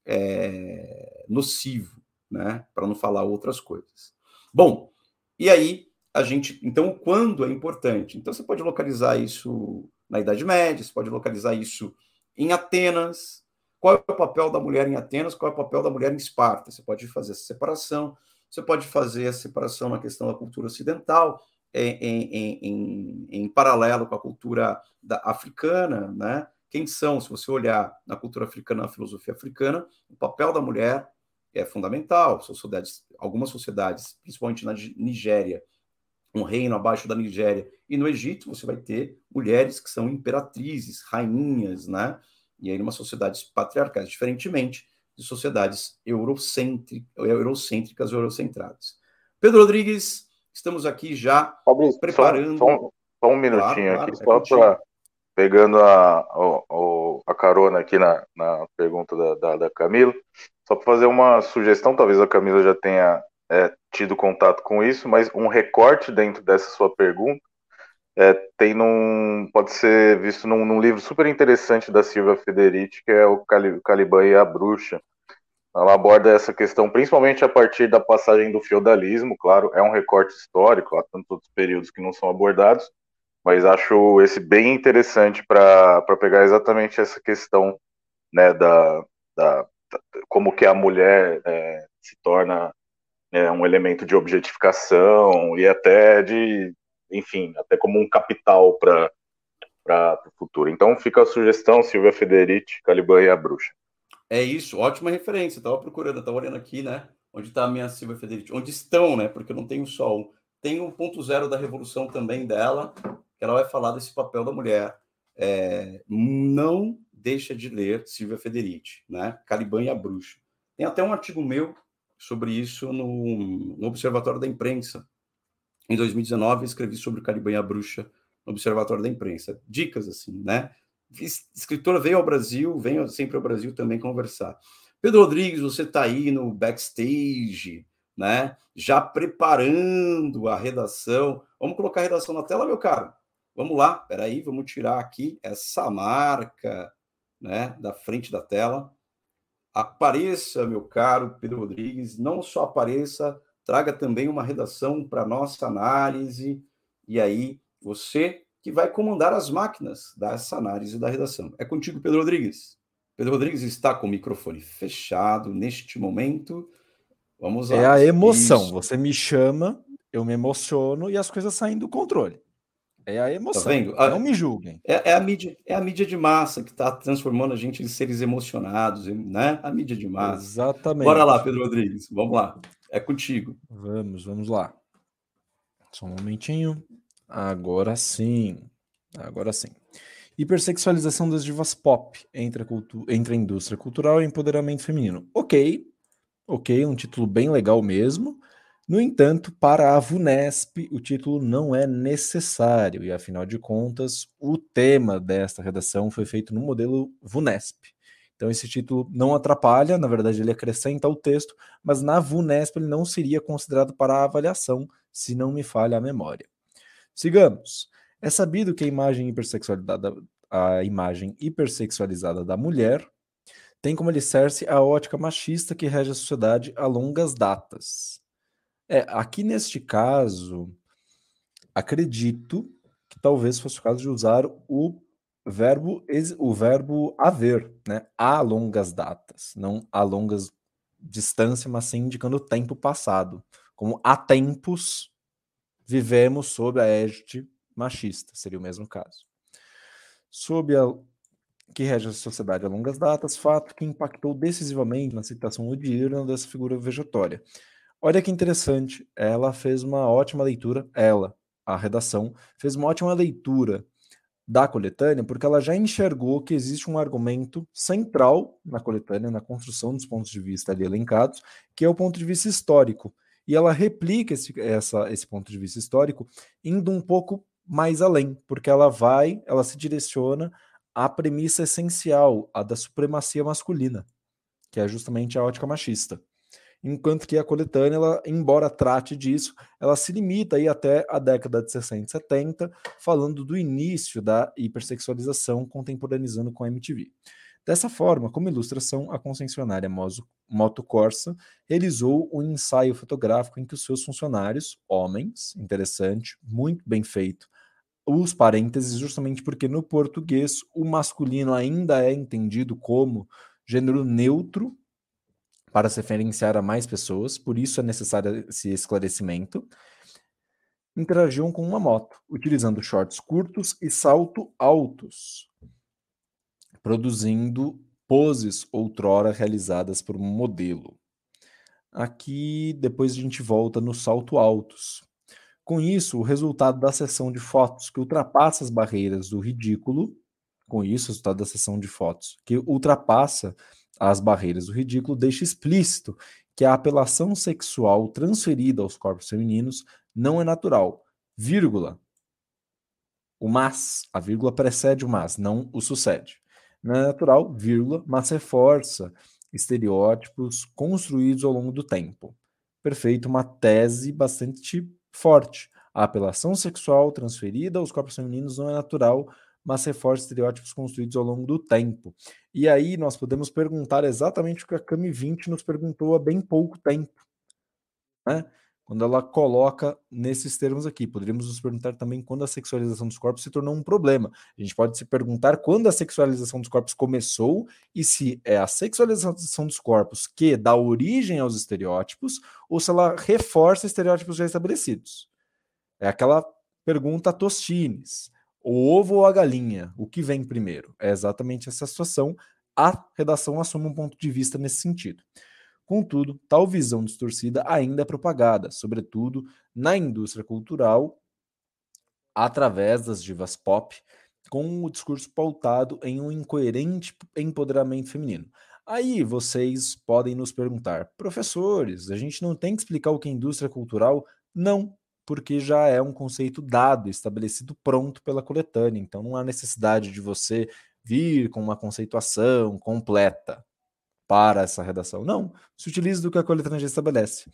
Speaker 1: é, nocivo, né? Para não falar outras coisas. Bom, e aí a gente, então, quando é importante? Então, você pode localizar isso na Idade Média, você pode localizar isso em Atenas. Qual é o papel da mulher em Atenas? Qual é o papel da mulher em Esparta? Você pode fazer essa separação. Você pode fazer a separação na questão da cultura ocidental, em, em, em, em paralelo com a cultura da, africana, né? Quem são, se você olhar na cultura africana, na filosofia africana, o papel da mulher é fundamental. Sociedades, algumas sociedades, principalmente na Nigéria, um reino abaixo da Nigéria, e no Egito você vai ter mulheres que são imperatrizes, rainhas, né? E aí, numa sociedades patriarcais, diferentemente de sociedades eurocêntricas, eurocêntricas eurocentradas. Pedro Rodrigues, estamos aqui já Fabrício, preparando.
Speaker 3: Só, só, só, um minutinho claro, aqui, claro, só é para pegando a, a, a, carona aqui na, na pergunta da, da, da Camila, só para fazer uma sugestão, talvez a Camila já tenha é, tido contato com isso, mas um recorte dentro dessa sua pergunta é, tem num, pode ser visto num, num, livro super interessante da Silvia Federici, que é o Caliban e a Bruxa. Ela aborda essa questão principalmente a partir da passagem do feudalismo, claro, é um recorte histórico, há tantos períodos que não são abordados, mas acho esse bem interessante para pegar exatamente essa questão né, da, da, da como que a mulher é, se torna é, um elemento de objetificação e até de, enfim, até como um capital para o futuro. Então fica a sugestão, Silvia Federici, Caliban e a Bruxa.
Speaker 1: É isso, ótima referência. Estava procurando, estava olhando aqui, né? Onde está a minha Silvia Federici? Onde estão, né? Porque eu não tenho só um. Tem um ponto zero da revolução também dela, que ela vai falar desse papel da mulher. É, não deixa de ler Silvia Federici, né? Caliban e a Bruxa. Tem até um artigo meu sobre isso no, no Observatório da Imprensa. Em 2019, escrevi sobre o Caliban e a Bruxa no Observatório da Imprensa. Dicas, assim, né? Escritora veio ao Brasil, venho sempre ao Brasil também conversar. Pedro Rodrigues, você está aí no backstage, né? Já preparando a redação. Vamos colocar a redação na tela, meu caro? Vamos lá, peraí, vamos tirar aqui essa marca, né, da frente da tela. Apareça, meu caro Pedro Rodrigues, não só apareça, traga também uma redação para nossa análise, e aí você que vai comandar as máquinas dessa análise da redação. É contigo, Pedro Rodrigues. Pedro Rodrigues está com o microfone fechado neste momento. Vamos
Speaker 2: lá. É a emoção. Isso. Você me chama, eu me emociono e as coisas saem do controle. É a emoção. Tá vendo? Não me julguem.
Speaker 1: É, é, a mídia, é a mídia de massa que está transformando a gente em seres emocionados, né? A mídia de massa.
Speaker 2: Exatamente.
Speaker 1: Bora lá, Pedro Rodrigues. Vamos lá. É contigo.
Speaker 2: Vamos, vamos lá. Só um momentinho. Agora sim. Agora sim. Hipersexualização das divas pop entre a, cultu- entre a indústria cultural e empoderamento feminino. Ok. Ok, um título bem legal mesmo. No entanto, para a VUNESP, o título não é necessário, e afinal de contas, o tema desta redação foi feito no modelo VUNESP. Então, esse título não atrapalha, na verdade, ele acrescenta o texto, mas na VUNESP ele não seria considerado para avaliação, se não me falha a memória. Sigamos. É sabido que a imagem hipersexualizada, a imagem hipersexualizada da mulher tem como alicerce a ótica machista que rege a sociedade a longas datas. É, aqui neste caso, acredito que talvez fosse o caso de usar o verbo o verbo haver, né? A longas datas, não a longas distância, mas sim indicando o tempo passado, como há tempos vivemos sob a égide machista, seria o mesmo caso. Sob a que rege a sociedade a longas datas, fato que impactou decisivamente na citação odiirna dessa figura vegetória. Olha que interessante, ela fez uma ótima leitura, ela, a redação, fez uma ótima leitura da coletânea, porque ela já enxergou que existe um argumento central na coletânea, na construção dos pontos de vista ali elencados, que é o ponto de vista histórico. E ela replica esse, essa, esse ponto de vista histórico indo um pouco mais além, porque ela vai, ela se direciona à premissa essencial, a da supremacia masculina, que é justamente a ótica machista. Enquanto que a coletânea, ela, embora trate disso, ela se limita aí até a década de 60 e 70, falando do início da hipersexualização, contemporaneizando com a MTV. Dessa forma, como ilustração, a concessionária Moto Corsa realizou um ensaio fotográfico em que os seus funcionários, homens, interessante, muito bem feito, os parênteses, justamente porque no português o masculino ainda é entendido como gênero neutro para se referenciar a mais pessoas, por isso é necessário esse esclarecimento. Interagiam com uma moto, utilizando shorts curtos e salto altos, produzindo poses outrora realizadas por um modelo. Aqui depois a gente volta no salto altos. Com isso, o resultado da sessão de fotos que ultrapassa as barreiras do ridículo, com isso, o resultado da sessão de fotos que ultrapassa as barreiras do ridículo, deixa explícito que a apelação sexual transferida aos corpos femininos não é natural, vírgula. O mas, a vírgula precede o mas, não o sucede. Não é natural, vírgula, mas reforça estereótipos construídos ao longo do tempo. Perfeito, uma tese bastante forte. A apelação sexual transferida aos corpos femininos não é natural, mas reforça estereótipos construídos ao longo do tempo. E aí nós podemos perguntar exatamente o que a Cami 20 nos perguntou há bem pouco tempo. Né? Quando ela coloca nesses termos aqui, poderíamos nos perguntar também quando a sexualização dos corpos se tornou um problema. A gente pode se perguntar quando a sexualização dos corpos começou e se é a sexualização dos corpos que dá origem aos estereótipos ou se ela reforça estereótipos já estabelecidos. É aquela pergunta Tostines. O ovo ou a galinha? O que vem primeiro? É exatamente essa situação. A redação assume um ponto de vista nesse sentido. Contudo, tal visão distorcida ainda é propagada, sobretudo na indústria cultural, através das divas pop, com o discurso pautado em um incoerente empoderamento feminino. Aí vocês podem nos perguntar, professores, a gente não tem que explicar o que é indústria cultural? Não, porque já é um conceito dado, estabelecido pronto pela coletânea. Então não há necessidade de você vir com uma conceituação completa para essa redação. Não, se utiliza do que a coletânea já estabelece.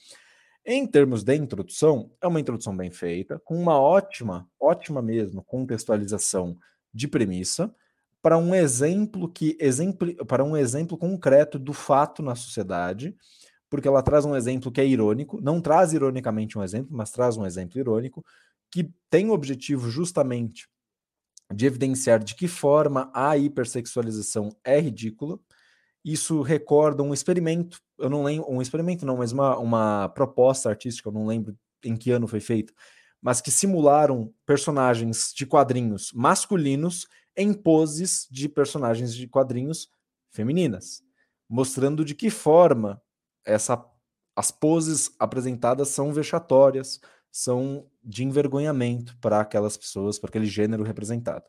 Speaker 2: Em termos de introdução, é uma introdução bem feita, com uma ótima, ótima mesmo, contextualização de premissa, para um exemplo que exemplo, para um exemplo concreto do fato na sociedade porque ela traz um exemplo que é irônico, não traz ironicamente um exemplo, mas traz um exemplo irônico, que tem o objetivo justamente de evidenciar de que forma a hipersexualização é ridícula. Isso recorda um experimento, eu não lembro, um experimento não, mas uma, uma proposta artística, eu não lembro em que ano foi feito, mas que simularam personagens de quadrinhos masculinos em poses de personagens de quadrinhos femininas, mostrando de que forma essa, as poses apresentadas são vexatórias, são de envergonhamento para aquelas pessoas, para aquele gênero representado.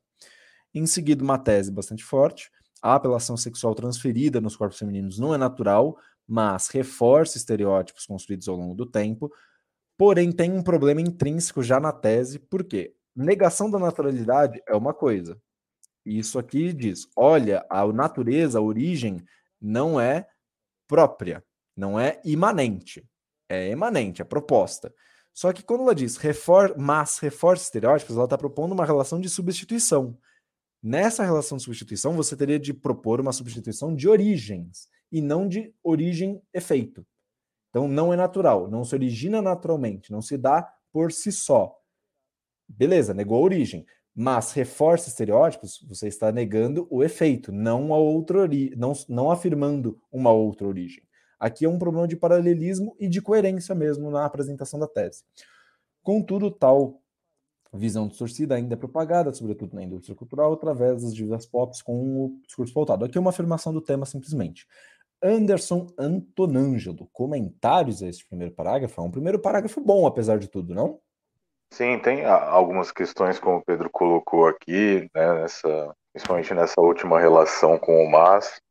Speaker 2: Em seguida, uma tese bastante forte: a apelação sexual transferida nos corpos femininos não é natural, mas reforça estereótipos construídos ao longo do tempo. Porém, tem um problema intrínseco já na tese, porque negação da naturalidade é uma coisa. Isso aqui diz: olha, a natureza, a origem, não é própria. Não é imanente. É emanente, é proposta. Só que quando ela diz refor mas reforça estereótipos, ela está propondo uma relação de substituição. Nessa relação de substituição, você teria de propor uma substituição de origens e não de origem-efeito. Então, não é natural, não se origina naturalmente, não se dá por si só. Beleza, negou a origem, mas reforça estereótipos, você está negando o efeito, não a outra não, não afirmando uma outra origem. Aqui é um problema de paralelismo e de coerência mesmo na apresentação da tese. Contudo, tal visão distorcida ainda é propagada, sobretudo na indústria cultural, através das divas pop com o discurso pautado. Aqui é uma afirmação do tema simplesmente. Anderson Antonângelo, comentários a esse primeiro parágrafo? É um primeiro parágrafo bom, apesar de tudo, não?
Speaker 3: Sim, tem algumas questões, como o Pedro colocou aqui, né, nessa, principalmente nessa última relação com o MAS,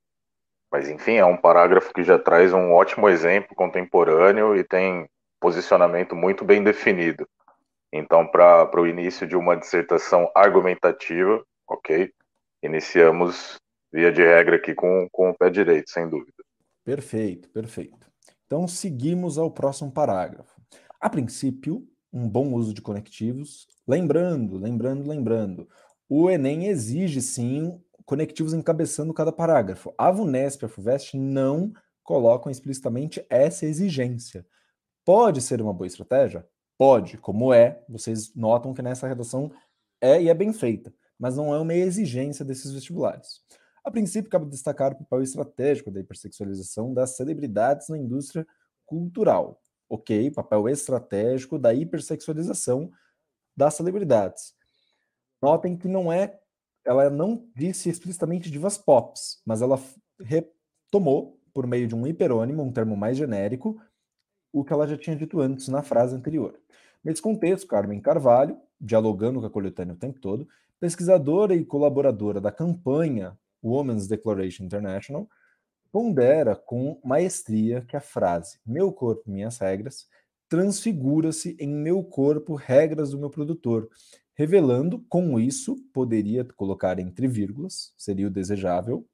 Speaker 3: mas enfim, é um parágrafo que já traz um ótimo exemplo contemporâneo e tem posicionamento muito bem definido. Então, para o início de uma dissertação argumentativa, ok, iniciamos via de regra aqui com, com o pé direito, sem dúvida.
Speaker 2: Perfeito, perfeito. Então, seguimos ao próximo parágrafo. A princípio, um bom uso de conectivos. Lembrando, lembrando, lembrando, o Enem exige sim conectivos encabeçando cada parágrafo. A VUNESP e a FUVEST não colocam explicitamente essa exigência. Pode ser uma boa estratégia? Pode, como é. Vocês notam que nessa redação é e é bem feita, mas não é uma exigência desses vestibulares. A princípio, cabe destacar o papel estratégico da hipersexualização das celebridades na indústria cultural. Ok, papel estratégico da hipersexualização das celebridades. Notem que não é, ela não disse explicitamente divas pops, mas ela retomou por meio de um hiperônimo, um termo mais genérico, o que ela já tinha dito antes na frase anterior. Nesse contexto, Carmen Carvalho, dialogando com a coletânea o tempo todo, pesquisadora e colaboradora da campanha Women's Declaration International, pondera com maestria que a frase meu corpo, minhas regras transfigura-se em meu corpo, regras do meu produtor, revelando com isso, poderia colocar entre vírgulas, seria o desejável,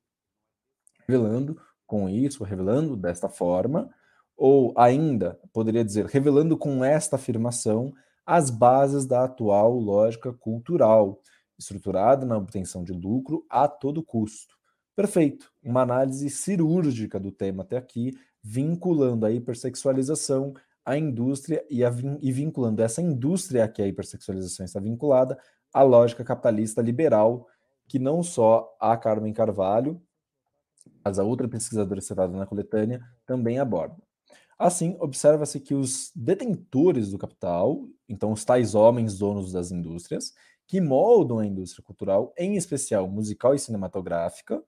Speaker 2: revelando com isso, revelando desta forma, ou ainda poderia dizer, revelando com esta afirmação as bases da atual lógica cultural, estruturada na obtenção de lucro a todo custo. Perfeito. Uma análise cirúrgica do tema até aqui, vinculando a hipersexualização à indústria e, a, e vinculando essa indústria a que a hipersexualização está vinculada à lógica capitalista liberal, que não só a Carmen Carvalho, mas a outra pesquisadora citada na coletânea também aborda. Assim, observa-se que os detentores do capital, então os tais homens donos das indústrias, que moldam a indústria cultural, em especial musical e cinematográfica.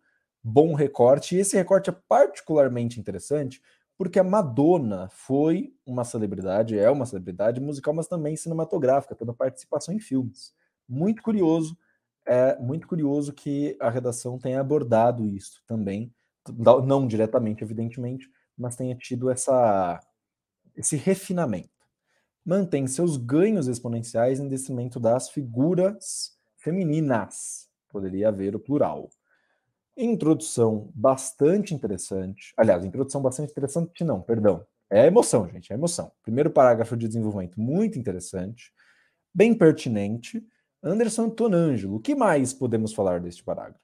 Speaker 2: Bom recorte, e esse recorte é particularmente interessante porque a Madonna foi uma celebridade, é uma celebridade musical, mas também cinematográfica, tendo participação em filmes. Muito curioso, é muito curioso que a redação tenha abordado isso também, não diretamente, evidentemente, mas tenha tido essa, esse refinamento mantém seus ganhos exponenciais em detrimento das figuras femininas. Poderia haver o plural. Introdução bastante interessante. Aliás, introdução bastante interessante, não, perdão. É emoção, gente, é emoção. Primeiro parágrafo de desenvolvimento muito interessante, bem pertinente. Anderson Tonângelo, o que mais podemos falar deste parágrafo?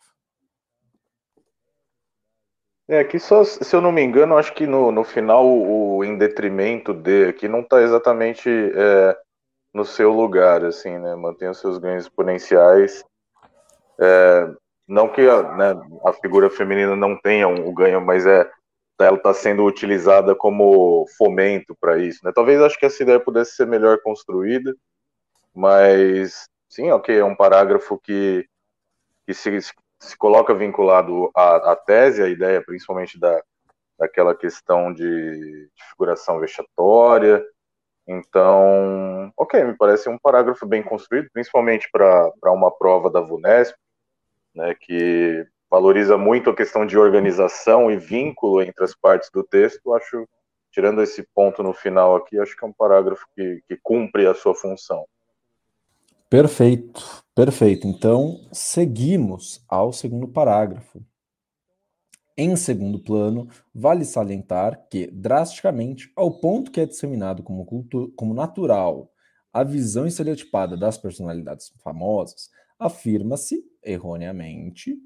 Speaker 3: É, aqui só, se eu não me engano, acho que no, no final o, o em detrimento de aqui não está exatamente é, no seu lugar, assim, né? Mantém os seus ganhos exponenciais. É, não que a, né, a, figura feminina não tenha um, um ganho, mas é ela está sendo utilizada como fomento para isso, né? Talvez acho que essa ideia pudesse ser melhor construída, mas sim, ok, é um parágrafo que, que se, se coloca vinculado à, à tese, a ideia principalmente da, daquela questão de, de figuração vexatória. Então, ok, me parece um parágrafo bem construído, principalmente para uma prova da VUNESP, né, que valoriza muito a questão de organização e vínculo entre as partes do texto. Acho, tirando esse ponto no final aqui, acho que é um parágrafo que, que cumpre a sua função.
Speaker 2: Perfeito, perfeito. Então, seguimos ao segundo parágrafo. Em segundo plano, vale salientar que, drasticamente, ao ponto que é disseminado como, como natural a visão estereotipada das personalidades famosas, afirma-se, erroneamente,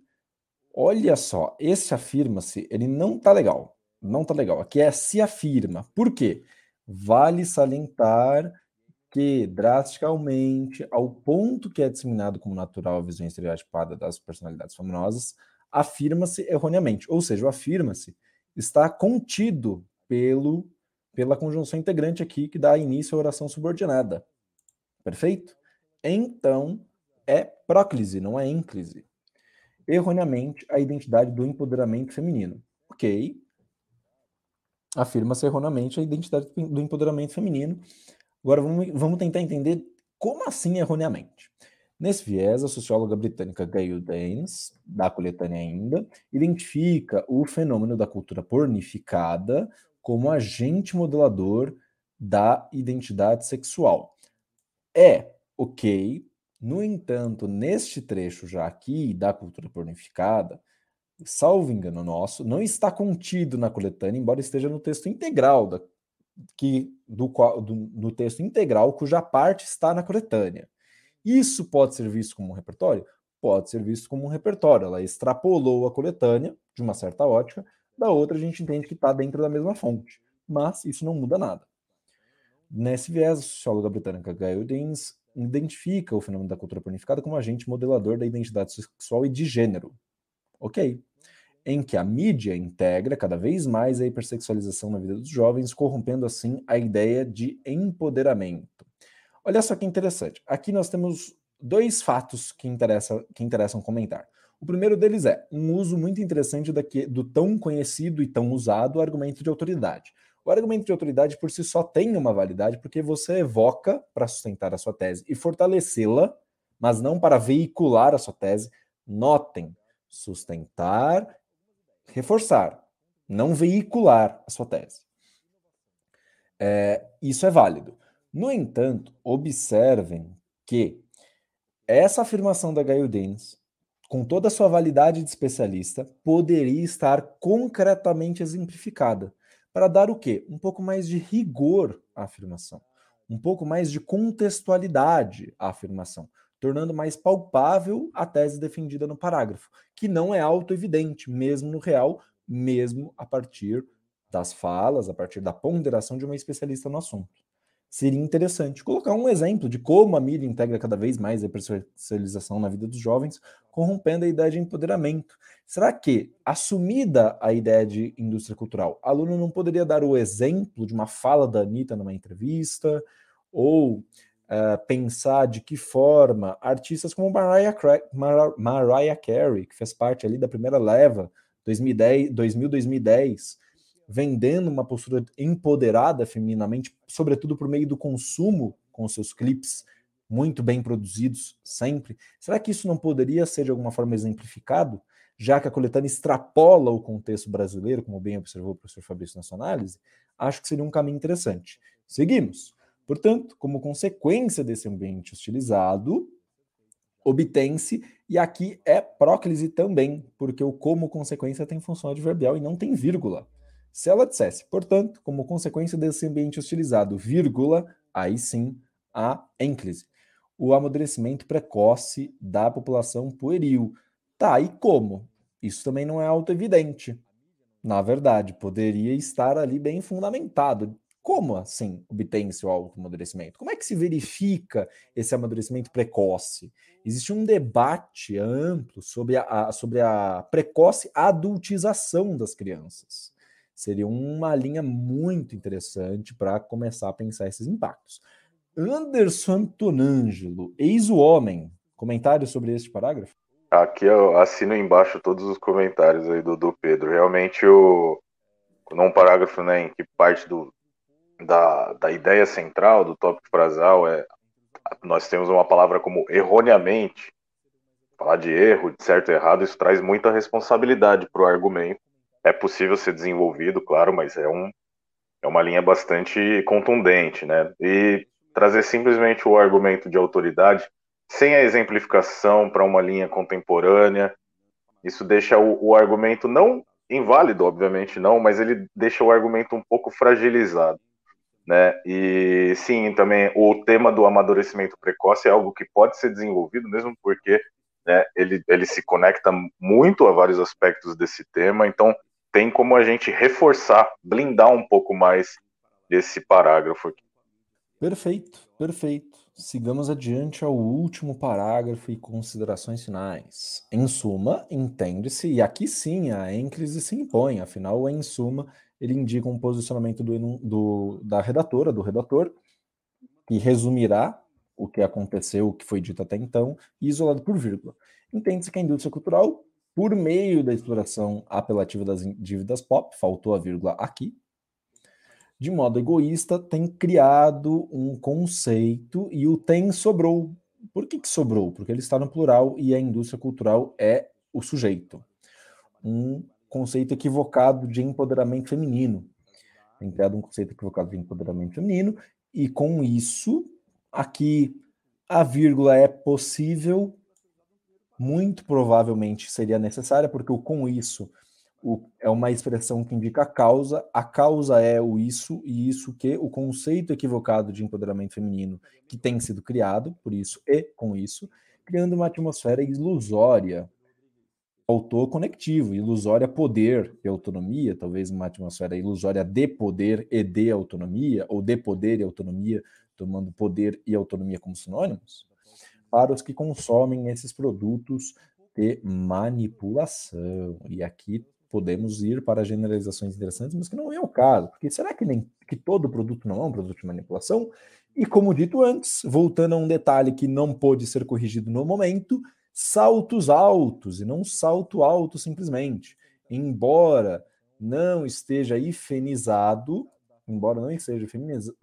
Speaker 2: olha só, esse afirma-se, ele não tá legal, não tá legal. Aqui é se afirma. Por quê? Vale salientar que drasticamente, ao ponto que é disseminado como natural a visão estereotipada das personalidades famosas, afirma-se erroneamente. Ou seja, o afirma-se está contido pelo pela conjunção integrante aqui que dá início à oração subordinada. Perfeito? Então, é próclise, não é ínclise. Erroneamente, a identidade do empoderamento feminino. Ok. Afirma-se erroneamente a identidade do empoderamento feminino. Agora vamos, vamos tentar entender como assim erroneamente. Nesse viés, a socióloga britânica Gail Danes, da coletânea ainda, identifica o fenômeno da cultura pornificada como agente modelador da identidade sexual. É ok, no entanto, neste trecho já aqui da cultura pornificada, salvo engano nosso, não está contido na coletânea, embora esteja no texto integral da, que do, do, no texto integral cuja parte está na coletânea. Isso pode ser visto como um repertório? Pode ser visto como um repertório. Ela extrapolou a coletânea de uma certa ótica, da outra a gente entende que está dentro da mesma fonte. Mas isso não muda nada. Nesse viés, a socióloga britânica Gail Deans identifica o fenômeno da cultura planificada como agente modelador da identidade sexual e de gênero. Ok. Em que a mídia integra cada vez mais a hipersexualização na vida dos jovens, corrompendo assim a ideia de empoderamento. Olha só que interessante. Aqui nós temos dois fatos que, interessa, que interessam comentar. O primeiro deles é um uso muito interessante daqui, do tão conhecido e tão usado argumento de autoridade. O argumento de autoridade por si só tem uma validade porque você evoca para sustentar a sua tese e fortalecê-la, mas não para veicular a sua tese. Notem, sustentar, reforçar, não veicular a sua tese. É, isso é válido. No entanto, observem que essa afirmação da Gail Dennis, com toda a sua validade de especialista, poderia estar concretamente exemplificada para dar o quê? Um pouco mais de rigor à afirmação, um pouco mais de contextualidade à afirmação, tornando mais palpável a tese defendida no parágrafo, que não é auto-evidente, mesmo no real, mesmo a partir das falas, a partir da ponderação de uma especialista no assunto seria interessante colocar um exemplo de como a mídia integra cada vez mais a personalização na vida dos jovens, corrompendo a ideia de empoderamento. Será que, assumida a ideia de indústria cultural, aluno não poderia dar o exemplo de uma fala da Anitta numa entrevista, ou uh, pensar de que forma artistas como Mariah, Mar Mariah Carey, que fez parte ali da primeira leva, 2010, 2000, 2010, vendendo uma postura empoderada feminamente, sobretudo por meio do consumo com seus clipes muito bem produzidos sempre. Será que isso não poderia ser de alguma forma exemplificado, já que a coletânea extrapola o contexto brasileiro, como bem observou o professor Fabrício na sua análise? Acho que seria um caminho interessante. Seguimos. Portanto, como consequência desse ambiente hostilizado, obtém-se, e aqui é próclise também, porque o como consequência tem função adverbial e não tem vírgula. Se ela dissesse, portanto, como consequência desse ambiente hostilizado, vírgula, aí sim a ênclise. O amadurecimento precoce da população pueril. Tá, e como? Isso também não é auto-evidente. Na verdade, poderia estar ali bem fundamentado. Como assim obtém-se o autoamadurecimento? Como é que se verifica esse amadurecimento precoce? Existe um debate amplo sobre a, sobre a precoce adultização das crianças. Seria uma linha muito interessante para começar a pensar esses impactos. Anderson Tonângelo, eis o homem. Comentário sobre este parágrafo?
Speaker 3: Aqui eu assino embaixo todos os comentários aí do, do Pedro. Realmente, o, num parágrafo né, em que parte do, da, da ideia central do tópico frasal é nós temos uma palavra como erroneamente. Falar de erro, de certo e errado, isso traz muita responsabilidade para o argumento é possível ser desenvolvido, claro, mas é, um, é uma linha bastante contundente, né? E trazer simplesmente o argumento de autoridade sem a exemplificação para uma linha contemporânea, isso deixa o, o, argumento não inválido, obviamente não, mas ele deixa o argumento um pouco fragilizado, né? E sim, também o tema do amadurecimento precoce é algo que pode ser desenvolvido, mesmo porque né, ele, ele se conecta muito a vários aspectos desse tema, então tem como a gente reforçar, blindar um pouco mais esse parágrafo aqui.
Speaker 2: Perfeito, perfeito. Sigamos adiante ao último parágrafo e considerações finais. Em suma, entende-se, e aqui sim a ênclise se impõe, afinal, em suma, ele indica um posicionamento do, do, da redatora, do redator, e resumirá o que aconteceu, o que foi dito até então, isolado por vírgula. Entende-se que a indústria cultural por meio da exploração apelativa das dívidas pop, faltou a vírgula aqui, de modo egoísta, tem criado um conceito e o tem sobrou. Por que, que sobrou? Porque ele está no plural e a indústria cultural é o sujeito. Um conceito equivocado de empoderamento feminino. Tem criado um conceito equivocado de empoderamento feminino, e com isso, aqui a vírgula é possível muito provavelmente seria necessária, porque o com isso o, é uma expressão que indica a causa, a causa é o isso, e isso que o conceito equivocado de empoderamento feminino que tem sido criado, por isso e com isso, criando uma atmosfera ilusória, autor conectivo, ilusória poder e autonomia, talvez uma atmosfera ilusória de poder e de autonomia, ou de poder e autonomia, tomando poder e autonomia como sinônimos, para os que consomem esses produtos de manipulação. E aqui podemos ir para generalizações interessantes, mas que não é o caso, porque será que nem que todo produto não é um produto de manipulação? E como dito antes, voltando a um detalhe que não pôde ser corrigido no momento, saltos altos e não salto alto simplesmente. Embora não esteja ifenizado, embora não esteja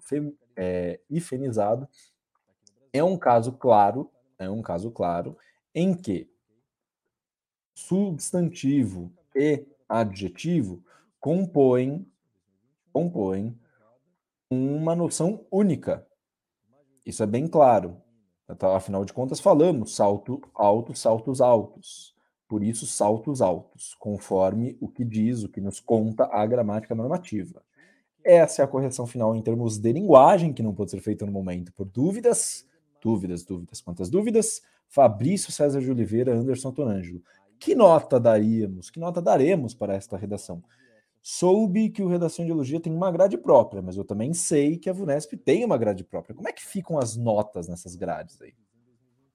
Speaker 2: fem, é, ifenizado, é um caso claro, é um caso claro em que substantivo e adjetivo compõem, compõem uma noção única. Isso é bem claro. Afinal de contas, falamos salto alto, saltos altos. Por isso, saltos altos, conforme o que diz, o que nos conta a gramática normativa. Essa é a correção final em termos de linguagem, que não pode ser feita no momento por dúvidas. Dúvidas, dúvidas, quantas dúvidas? Fabrício César de Oliveira, Anderson Tonângelo. Que nota daríamos, que nota daremos para esta redação? Soube que o Redação de Elogia tem uma grade própria, mas eu também sei que a VUNESP tem uma grade própria. Como é que ficam as notas nessas grades aí?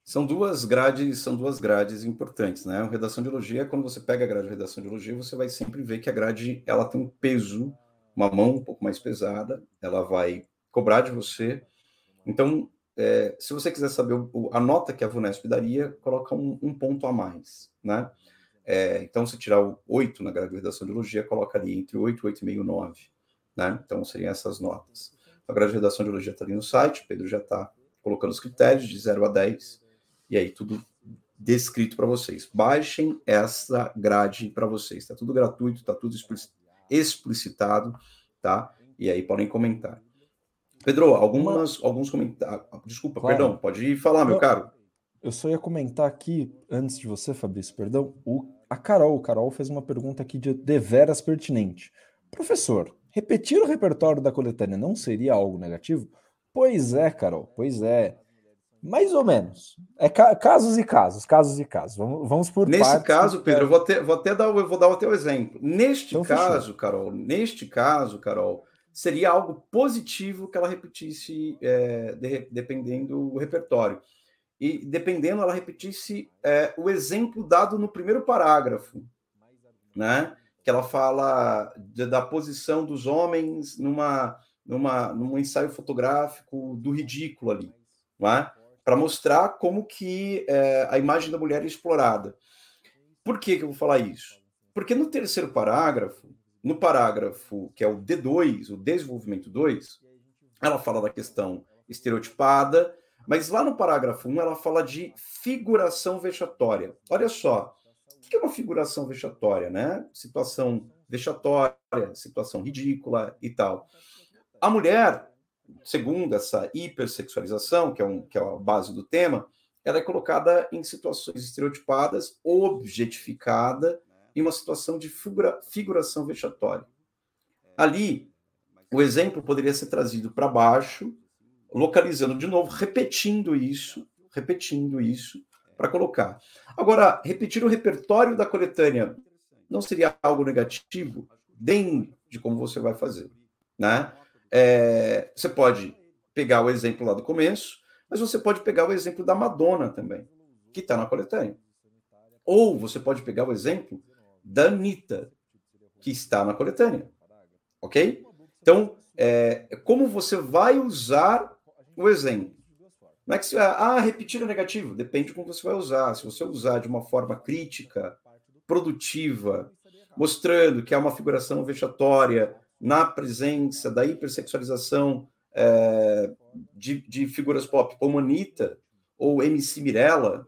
Speaker 1: São duas grades, são duas grades importantes, né? O Redação de Elogia, quando você pega a grade de Redação de Elogia, você vai sempre ver que a grade ela tem um peso, uma mão um pouco mais pesada, ela vai cobrar de você. Então, é, se você quiser saber o, a nota que a VUNESP daria, coloca um, um ponto a mais, né? É, então, se tirar o 8 na graduação de Elogia, coloca ali entre 8, 8,5 e 9, né? Então, seriam essas notas. A graduação de Elogia está ali no site, Pedro já está colocando os critérios de 0 a 10, e aí tudo descrito para vocês. Baixem essa grade para vocês, está tudo gratuito, está tudo explicitado, tá? E aí podem comentar. Pedro, algumas, Uma... alguns comentários. Desculpa, claro. perdão, pode falar, meu caro.
Speaker 2: Eu só ia comentar aqui, antes de você, Fabrício, perdão, o, a Carol. Carol fez uma pergunta aqui de deveras pertinente. Professor, repetir o repertório da coletânea não seria algo negativo? Pois é, Carol, pois é. Mais ou menos. É ca casos e casos, casos e casos. Vamos, vamos por
Speaker 1: Nesse partes, caso, Pedro, eu vou, ter, vou até dar, eu vou dar o teu exemplo. Neste então, caso, fechou. Carol, neste caso, Carol, seria algo positivo que ela repetisse, é, de, dependendo do repertório. E, dependendo, ela repetisse é, o exemplo dado no primeiro parágrafo, né? que ela fala de, da posição dos homens numa, numa, num ensaio fotográfico do ridículo ali, é? para mostrar como que é, a imagem da mulher é explorada. Por que, que eu vou falar isso? Porque no terceiro parágrafo, no parágrafo que é o D2, o desenvolvimento 2, ela fala da questão estereotipada, mas lá no parágrafo 1 ela fala de figuração vexatória. Olha só, o que é uma figuração vexatória, né? Situação vexatória, situação ridícula e tal. A mulher, segundo essa hipersexualização, que é, um, que é a base do tema, ela é colocada em situações estereotipadas, objetificada, em uma situação de figura, figuração vexatória. Ali, o exemplo poderia ser trazido para baixo, localizando de novo, repetindo isso, repetindo isso, para colocar. Agora, repetir o repertório da coletânea não seria algo negativo? Depende de como você vai fazer. Né? É, você pode pegar o exemplo lá do começo, mas você pode pegar o exemplo da Madonna também, que está na coletânea. Ou você pode pegar o exemplo da Anitta, que está na coletânea. Ok? Então, é, como você vai usar o exemplo? Não é que ah, repetir é negativo, depende de como você vai usar. Se você usar de uma forma crítica, produtiva, mostrando que há uma figuração vexatória na presença da hipersexualização é, de, de, figuras pop como Anitta ou MC Mirella,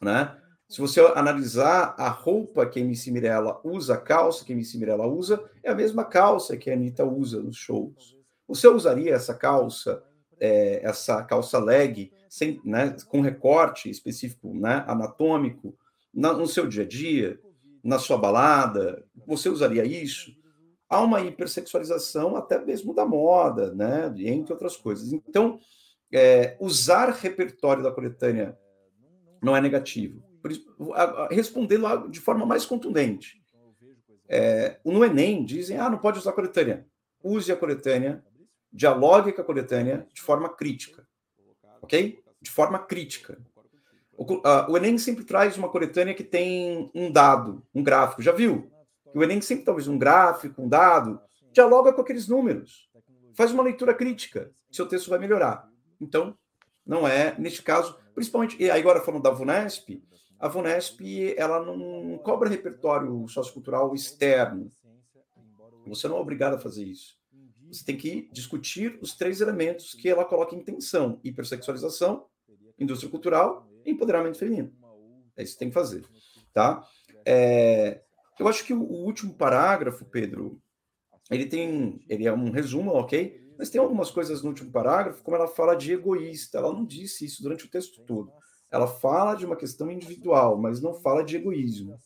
Speaker 1: né? Se você analisar a roupa que a MC Mirella usa, a calça que a MC Mirella usa, é a mesma calça que a Anitta usa nos shows. Você usaria essa calça é, essa calça leg sem, né, com recorte específico, né, anatômico, na, no seu dia a dia, na sua balada, você usaria isso? Há uma hipersexualização até mesmo da moda, né, entre outras coisas. Então, é, usar repertório da coletânea não é negativo. Respondendo de forma mais contundente. É, no Enem dizem, ah, não pode usar coletânea. Use a coletânea, dialogue com a coletânea de forma crítica. Ok? De forma crítica. O, o Enem sempre traz uma coletânea que tem um dado, um gráfico. Já viu? O Enem sempre talvez um gráfico, um dado. Dialoga com aqueles números. Faz uma leitura crítica. Seu texto vai melhorar. Então, não é, neste caso, principalmente, e agora falando da VUNESP, a VUNESP ela não cobra repertório sociocultural externo. Você não é obrigado a fazer isso. Você tem que discutir os três elementos que ela coloca em tensão: hipersexualização, indústria cultural e empoderamento feminino. É isso que tem que fazer. Tá? É, eu acho que o, o último parágrafo, Pedro, ele tem, ele é um resumo, ok? Mas tem algumas coisas no último parágrafo, como ela fala de egoísta. Ela não disse isso durante o texto todo. Ela fala de uma questão individual, mas não fala de egoísmo,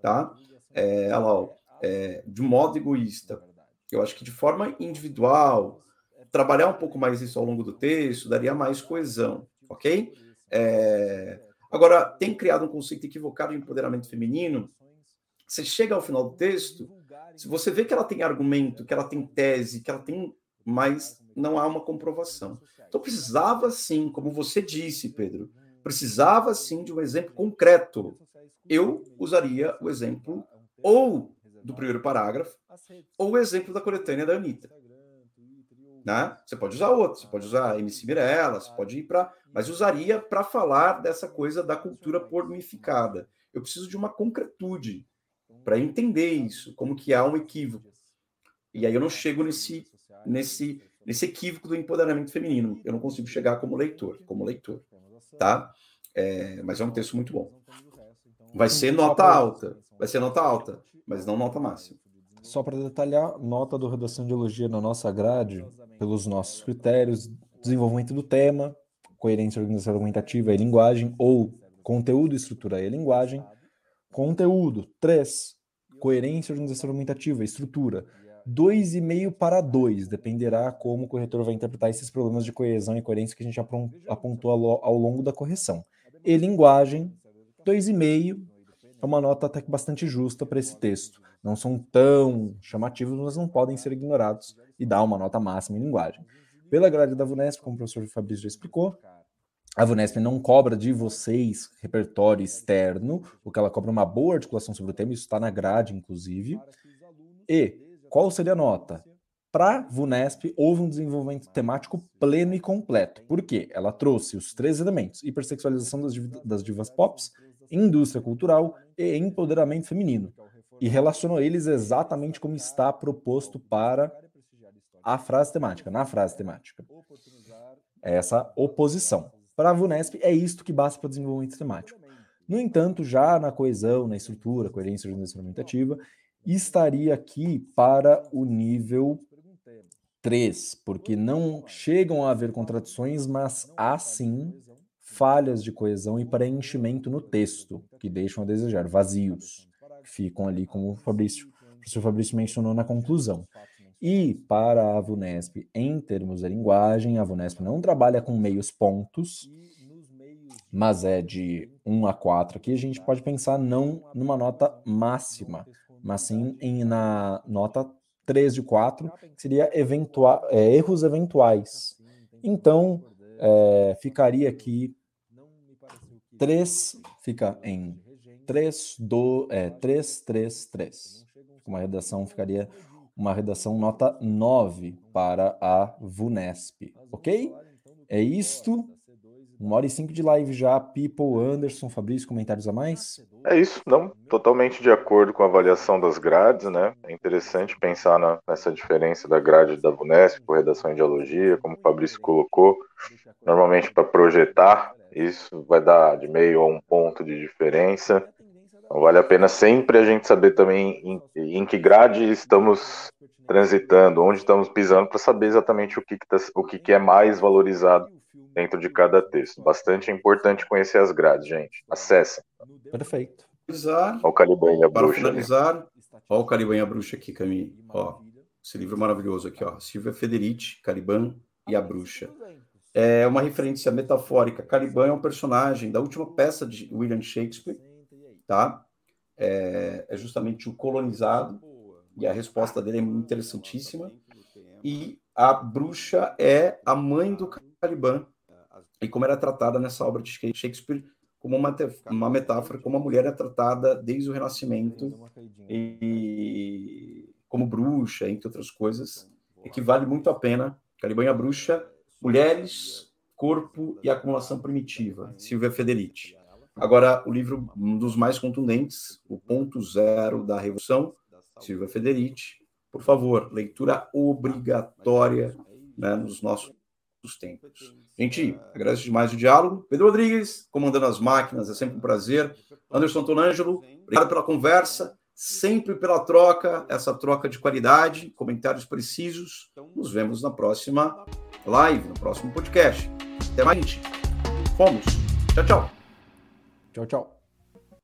Speaker 1: tá? É, ela, é, de modo egoísta. Eu acho que de forma individual, trabalhar um pouco mais isso ao longo do texto daria mais coesão, ok? É, agora, tem criado um conceito equivocado de empoderamento feminino. Você chega ao final do texto, se você vê que ela tem argumento, que ela tem tese, que ela tem mas não há uma comprovação. Então precisava sim, como você disse, Pedro, precisava sim de um exemplo concreto. Eu usaria o exemplo ou do primeiro parágrafo ou o exemplo da coletânea da Anitta. Né? Você pode usar outro, você pode usar MC Mirella, você pode ir para. Mas usaria para falar dessa coisa da cultura pornificada. Eu preciso de uma concretude para entender isso, como que há um equívoco. E aí eu não chego nesse nesse, nesse equívoco do empoderamento feminino. Eu não consigo chegar como leitor, como leitor, tá? É, mas é um texto muito bom. Vai ser nota alta, vai ser nota alta, mas não nota máxima.
Speaker 2: Só para detalhar, nota do Redação de Elogia na nossa grade, pelos nossos critérios, desenvolvimento do tema, coerência organização argumentativa e linguagem, ou conteúdo, estrutura e linguagem. Conteúdo, 3. Coerência, organização argumentativa, estrutura. 2,5 para 2, dependerá como o corretor vai interpretar esses problemas de coesão e coerência que a gente apontou ao longo da correção. E linguagem, 2,5 é uma nota até que bastante justa para esse texto. Não são tão chamativos, mas não podem ser ignorados e dá uma nota máxima em linguagem. Pela grade da VUNESP, como o professor Fabrício já explicou, a VUNESP não cobra de vocês repertório externo, o que ela cobra uma boa articulação sobre o tema, isso está na grade, inclusive. E qual seria a nota? Para VUNESP, houve um desenvolvimento temático pleno e completo. Por quê? Ela trouxe os três elementos: hipersexualização das, div das divas pops, indústria cultural e empoderamento feminino. E relacionou eles exatamente como está proposto para a frase temática, na frase temática. Essa oposição. Para a VUNESP, é isto que basta para desenvolvimento temático. No entanto, já na coesão, na estrutura, coerência argumentativa, estaria aqui para o nível 3, porque não chegam a haver contradições, mas há sim falhas de coesão e preenchimento no texto, que deixam a desejar, vazios, que ficam ali, como o Fabrício, o professor Fabrício mencionou na conclusão. E para a VUNESP, em termos de linguagem, a VUNESP não trabalha com meios pontos, mas é de 1 a 4 aqui, a gente pode pensar não numa nota máxima, mas sim em, na nota 3 de 4, que seria eventua é, erros eventuais. Então, é, ficaria aqui 3, fica em 3, do, é, 3, 3, 3. Uma redação ficaria uma redação nota 9 para a VUNESP, ok? É isto. Uma hora e cinco de live já. People, Anderson, Fabrício, comentários a mais?
Speaker 3: É isso, não. Totalmente de acordo com a avaliação das grades, né? É interessante pensar na, nessa diferença da grade da VUNESP por redação em ideologia, como o Fabrício colocou. Normalmente, para projetar, isso vai dar de meio a um ponto de diferença. Então vale a pena sempre a gente saber também em, em que grade estamos transitando, onde estamos pisando, para saber exatamente o, que, que, tá, o que, que é mais valorizado dentro de cada texto. Bastante importante conhecer as grades, gente. Acessem.
Speaker 2: Perfeito.
Speaker 1: Olha
Speaker 3: o Caliban e a
Speaker 1: Para
Speaker 3: Bruxa.
Speaker 1: finalizar, olha o Caliban e a Bruxa aqui, Camille. Ó, esse livro maravilhoso aqui, ó. Silvia Federici, Caliban e a Bruxa. É uma referência metafórica. Caliban é um personagem da última peça de William Shakespeare, tá? É, é justamente o colonizado, e a resposta dele é interessantíssima. E a bruxa é a mãe do Caliban, e como era tratada nessa obra de Shakespeare como uma, uma metáfora, como a mulher é tratada desde o Renascimento, e como bruxa, entre outras coisas, e que vale muito a pena. Caliban e a Bruxa, Mulheres, Corpo e Acumulação Primitiva, Silvia Federici. Agora, o livro, um dos mais contundentes, O Ponto Zero da Revolução, Silvia Federici. Por favor, leitura obrigatória né, nos nossos tempos. Gente, agradeço demais o diálogo. Pedro Rodrigues, comandando as máquinas, é sempre um prazer. Anderson Tonângelo, obrigado pela conversa, sempre pela troca, essa troca de qualidade, comentários precisos. Nos vemos na próxima live, no próximo podcast. Até mais, gente. Fomos. Tchau, tchau.
Speaker 2: Tchau, tchau.